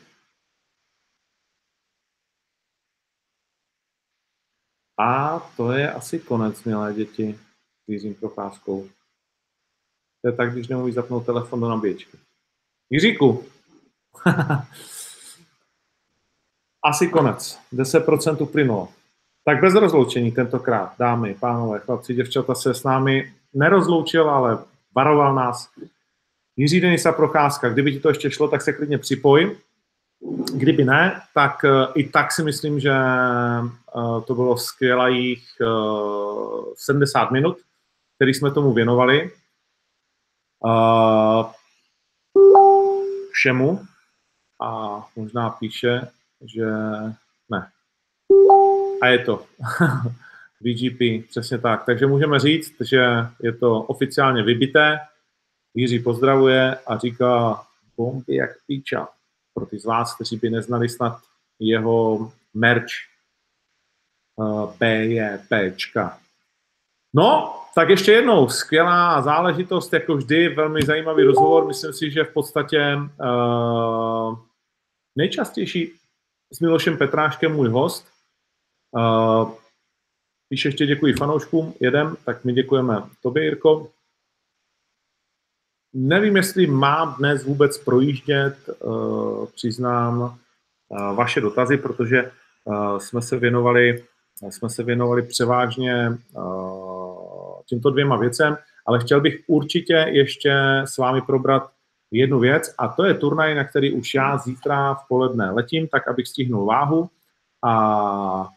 A to je asi konec, milé děti, s Jiřím Procházkou. To je tak, když nemůžu zapnout telefon do nabíječky. Jiříku, asi konec. 10% uplynulo. Tak bez rozloučení tentokrát, dámy, pánové, chlapci, děvčata se s námi nerozloučil, ale varoval nás. Jiří Denisa Procházka, kdyby ti to ještě šlo, tak se klidně připoj. Kdyby ne, tak uh, i tak si myslím, že uh, to bylo skvělých uh, 70 minut, který jsme tomu věnovali. Všemu. A možná píše, že ne. A je to. VGP, přesně tak. Takže můžeme říct, že je to oficiálně vybité. Jiří pozdravuje a říká bomby jak píča. Pro ty z vás, kteří by neznali snad jeho merch PJPčka. No, tak ještě jednou, skvělá záležitost, jako vždy, velmi zajímavý rozhovor. Myslím si, že v podstatě uh, nejčastější s Milošem Petráškem, můj host. Uh, Píše ještě děkuji fanouškům, jedem, tak my děkujeme tobě, Jirko. Nevím, jestli mám dnes vůbec projíždět, uh, přiznám, uh, vaše dotazy, protože uh, jsme se věnovali, jsme se věnovali převážně těmto dvěma věcem, ale chtěl bych určitě ještě s vámi probrat jednu věc a to je turnaj, na který už já zítra v poledne letím, tak abych stihnul váhu a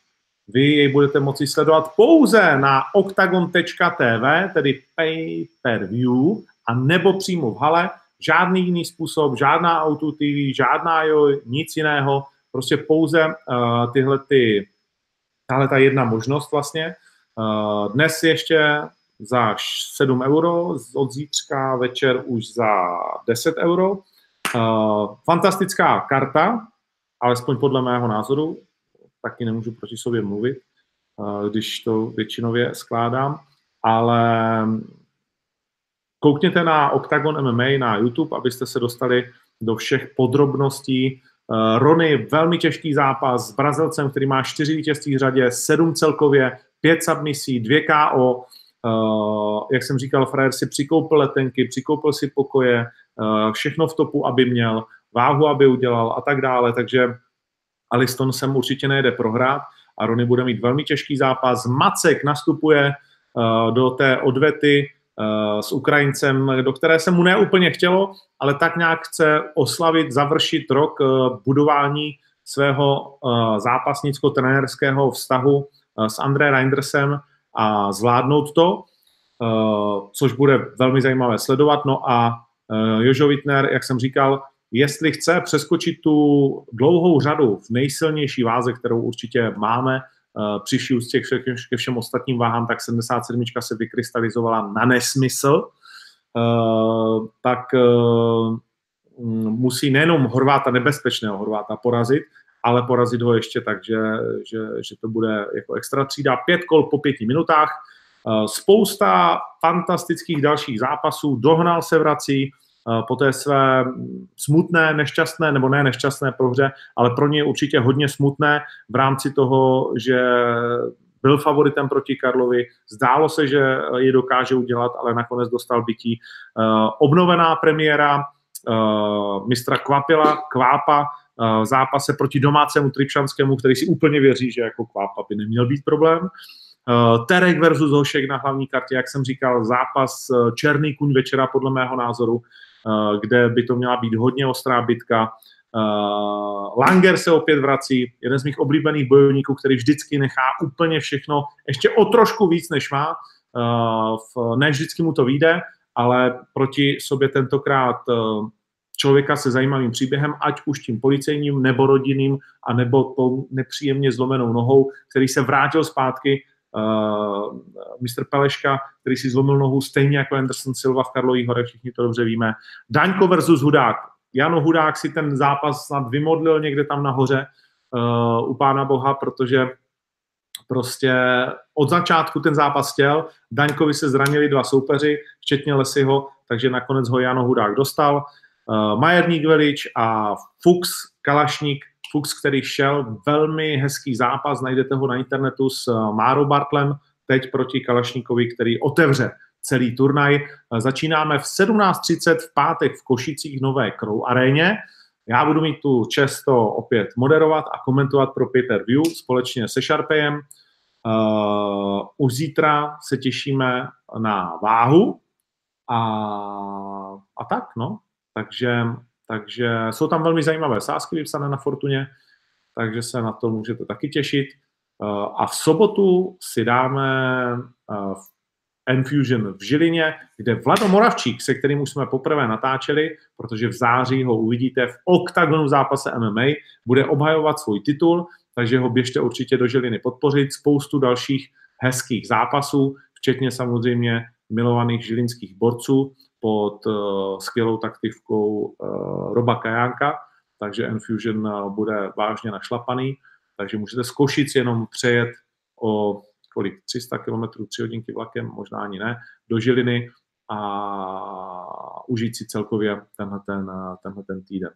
vy jej budete moci sledovat pouze na octagon.tv, tedy pay per view, a nebo přímo v hale. Žádný jiný způsob, žádná Auto TV, žádná jo, nic jiného, prostě pouze uh, tyhle ty, tahle ta jedna možnost vlastně. Uh, dnes ještě za 7 euro, od zítřka večer už za 10 euro. Uh, fantastická karta, alespoň podle mého názoru, taky nemůžu proti sobě mluvit, uh, když to většinově skládám, ale koukněte na Octagon MMA na YouTube, abyste se dostali do všech podrobností. Uh, Rony, velmi těžký zápas s Brazilcem, který má čtyři vítězství v řadě, sedm celkově, pět submisí, dvě KO, jak jsem říkal, frajer si přikoupil letenky, přikoupil si pokoje, uh, všechno v topu, aby měl, váhu, aby udělal a tak dále, takže Aliston sem určitě nejde prohrát a Rony bude mít velmi těžký zápas. Macek nastupuje uh, do té odvety s Ukrajincem, do které se mu neúplně chtělo, ale tak nějak chce oslavit, završit rok budování svého zápasnicko-trenérského vztahu s André Reindersem, a zvládnout to, eh, což bude velmi zajímavé sledovat. No a eh, Jožo Wittner, jak jsem říkal, jestli chce přeskočit tu dlouhou řadu v nejsilnější váze, kterou určitě máme, přišli úctě ke všem ostatním váhám, tak 77 se vykrystalizovala na nesmysl, tak musí nejenom Horváta nebezpečného Horváta porazit, ale porazit ho ještě tak, že, že, že to bude jako extra třída. Pět kol po pěti minutách, spousta fantastických dalších zápasů, dohnal se vrací, po té své smutné, nešťastné, nebo ne nešťastné prohře, ale pro ně určitě hodně smutné v rámci toho, že byl favoritem proti Karlovi, zdálo se, že je dokáže udělat, ale nakonec dostal bytí. Obnovená premiéra mistra Kvapila, Kvápa, v zápase proti domácému Tripšanskému, který si úplně věří, že jako Kvápa by neměl být problém. Terek versus Hošek na hlavní kartě, jak jsem říkal, zápas černý kuň večera podle mého názoru. Eh, kde by to měla být hodně ostrá bitka. Eh, Langer se opět vrací, jeden z mých oblíbených bojovníků, který vždycky nechá úplně všechno, ještě o trošku víc, než má. Eh, ne vždycky mu to vyjde, ale proti sobě tentokrát člověka se zajímavým příběhem, ať už tím policejním, nebo rodinným, a nebo tou nepříjemně zlomenou nohou, který se vrátil zpátky uh, Mr. Peleška, který si zlomil nohu stejně jako Anderson Silva v Karlových horech, všichni to dobře víme. Daňko versus Hudák. Jano Hudák si ten zápas snad vymodlil někde tam nahoře uh, u Pána Boha, protože prostě od začátku ten zápas chtěl, Daňkovi se zranili dva soupeři, včetně Lesiho, takže nakonec ho Jano Hudák dostal. Uh, Majerník Velič a Fuchs Kalašník Fuchs, který šel velmi hezký zápas, najdete ho na internetu s eh, Máro Bartlem, teď proti Kalašníkovi, který otevře celý turnaj. Eh, začínáme v 17.30 v pátek v Košicích Nové Crow aréně. Já budu mít tu čest to opět moderovat a komentovat pro Peter View společně se Sharpayem. Uh, už zítra se těšíme na váhu a, a tak, no. Takže takže jsou tam velmi zajímavé sázky vypsané na Fortuně, takže se na to můžete taky těšit. Eh, a v sobotu si dáme eh, Enfusion v Žilině, kde Vlado Moravčík, se kterým už jsme poprvé natáčeli, protože v září ho uvidíte v oktagonu zápase MMA, bude obhajovat svůj titul, takže ho běžte určitě do Žiliny podpořit. Spoustu dalších hezkých zápasů, včetně samozřejmě milovaných žilinských borců pod uh, skvělou taktivkou uh, Roba Kajánka, takže Enfusion uh, bude vážně našlapaný, takže můžete z Košic jenom přejet o kolik, 300 km, 3 hodinky vlakem, možná ani ne, do Žiliny a užít si celkově tenhle ten, tenhle ten týden.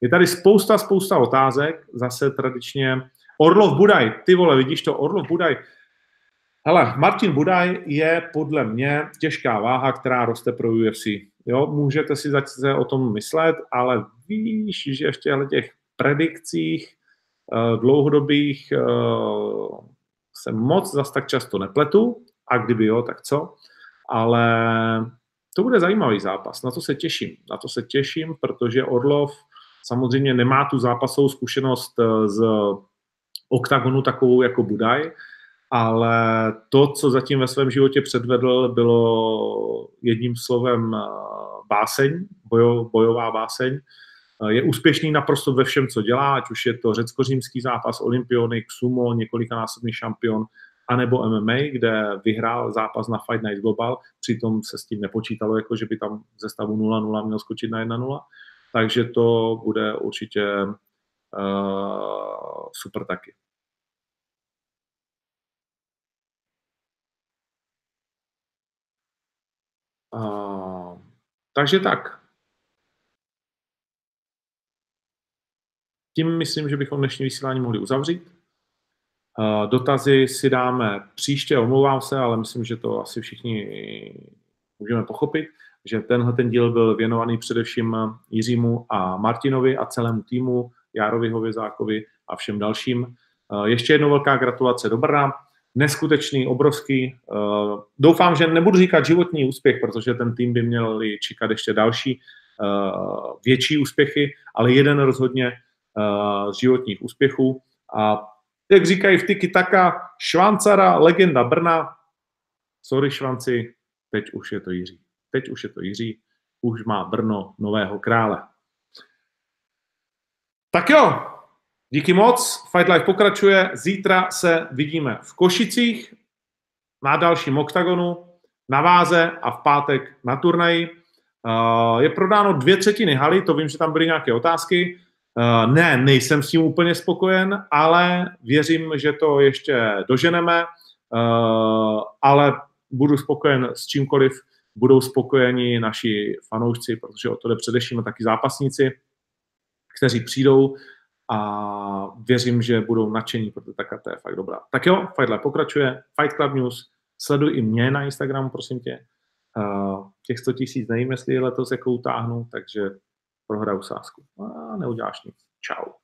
Je tady spousta, spousta otázek, zase tradičně. Orlov Budaj, ty vole, vidíš to, Orlov Budaj, Hele, Martin Budaj je podle mě těžká váha, která roste pro UFC. Jo, můžete si zase o tom myslet, ale víš, že v těchto těch predikcích uh, dlouhodobých uh, se moc zas tak často nepletu, a kdyby jo, tak co. Ale to bude zajímavý zápas, na to se těším. Na to se těším, protože Orlov samozřejmě nemá tu zápasovou zkušenost eh, z oktagonu takovou jako Budaj, ale to, co zatím ve svém životě předvedl, bylo jedním slovem eh, báseň, bojo, bojová báseň. Eh, je úspěšný naprosto ve všem, co dělá, ať už je to řecko-římský zápas, olympionik, sumo, několikanásobný šampion, anebo MMA, kde vyhrál zápas na Fight Night Global, přitom se s tím nepočítalo, jako že by tam ze stavu 0-0 měl skočit na 1-0. Takže to bude určitě uh, super taky. Uh, takže tak. Tím myslím, že bychom dnešní vysílání mohli uzavřít. Uh, dotazy si dáme příště, omlouvám se, ale myslím, že to asi všichni můžeme pochopit, že tenhle ten díl byl věnovaný především Jiřímu a Martinovi a celému týmu, Járovi Hovězákovi a všem dalším. Uh, ještě jednou velká gratulace do Brna neskutečný, obrovský. Uh, doufám, že nebudu říkat životní úspěch, protože ten tým by měl čekat ještě další uh, větší úspěchy, ale jeden rozhodně uh, z životních úspěchů. A jak říkají v Tiki Taka, Švancara, legenda Brna, sorry Švanci, teď už je to Jiří. Teď už je to Jiří, už má Brno nového krále. Tak jo, Díky moc, Fight Life pokračuje, zítra se vidíme v Košicích na dalším oktagonu, na váze a v pátek na turnaji. Uh, je prodáno dvě třetiny haly, to vím, že tam byly nějaké otázky. Uh, ne, nejsem s tím úplně spokojen, ale věřím, že to ještě doženeme, uh, ale budu spokojen s čímkoliv, budou spokojeni naši fanoušci, protože o to jde především taky zápasníci, kteří přijdou a věřím, že budou nadšení, protože ta karta je fakt dobrá. Tak jo, Fight Lab pokračuje, Fight Club News, sleduj i mě na Instagramu, prosím tě. Uh, těch 100 tisíc nevím, jestli letos jako utáhnu, takže prohraju sásku. A neuděláš nic. Ciao.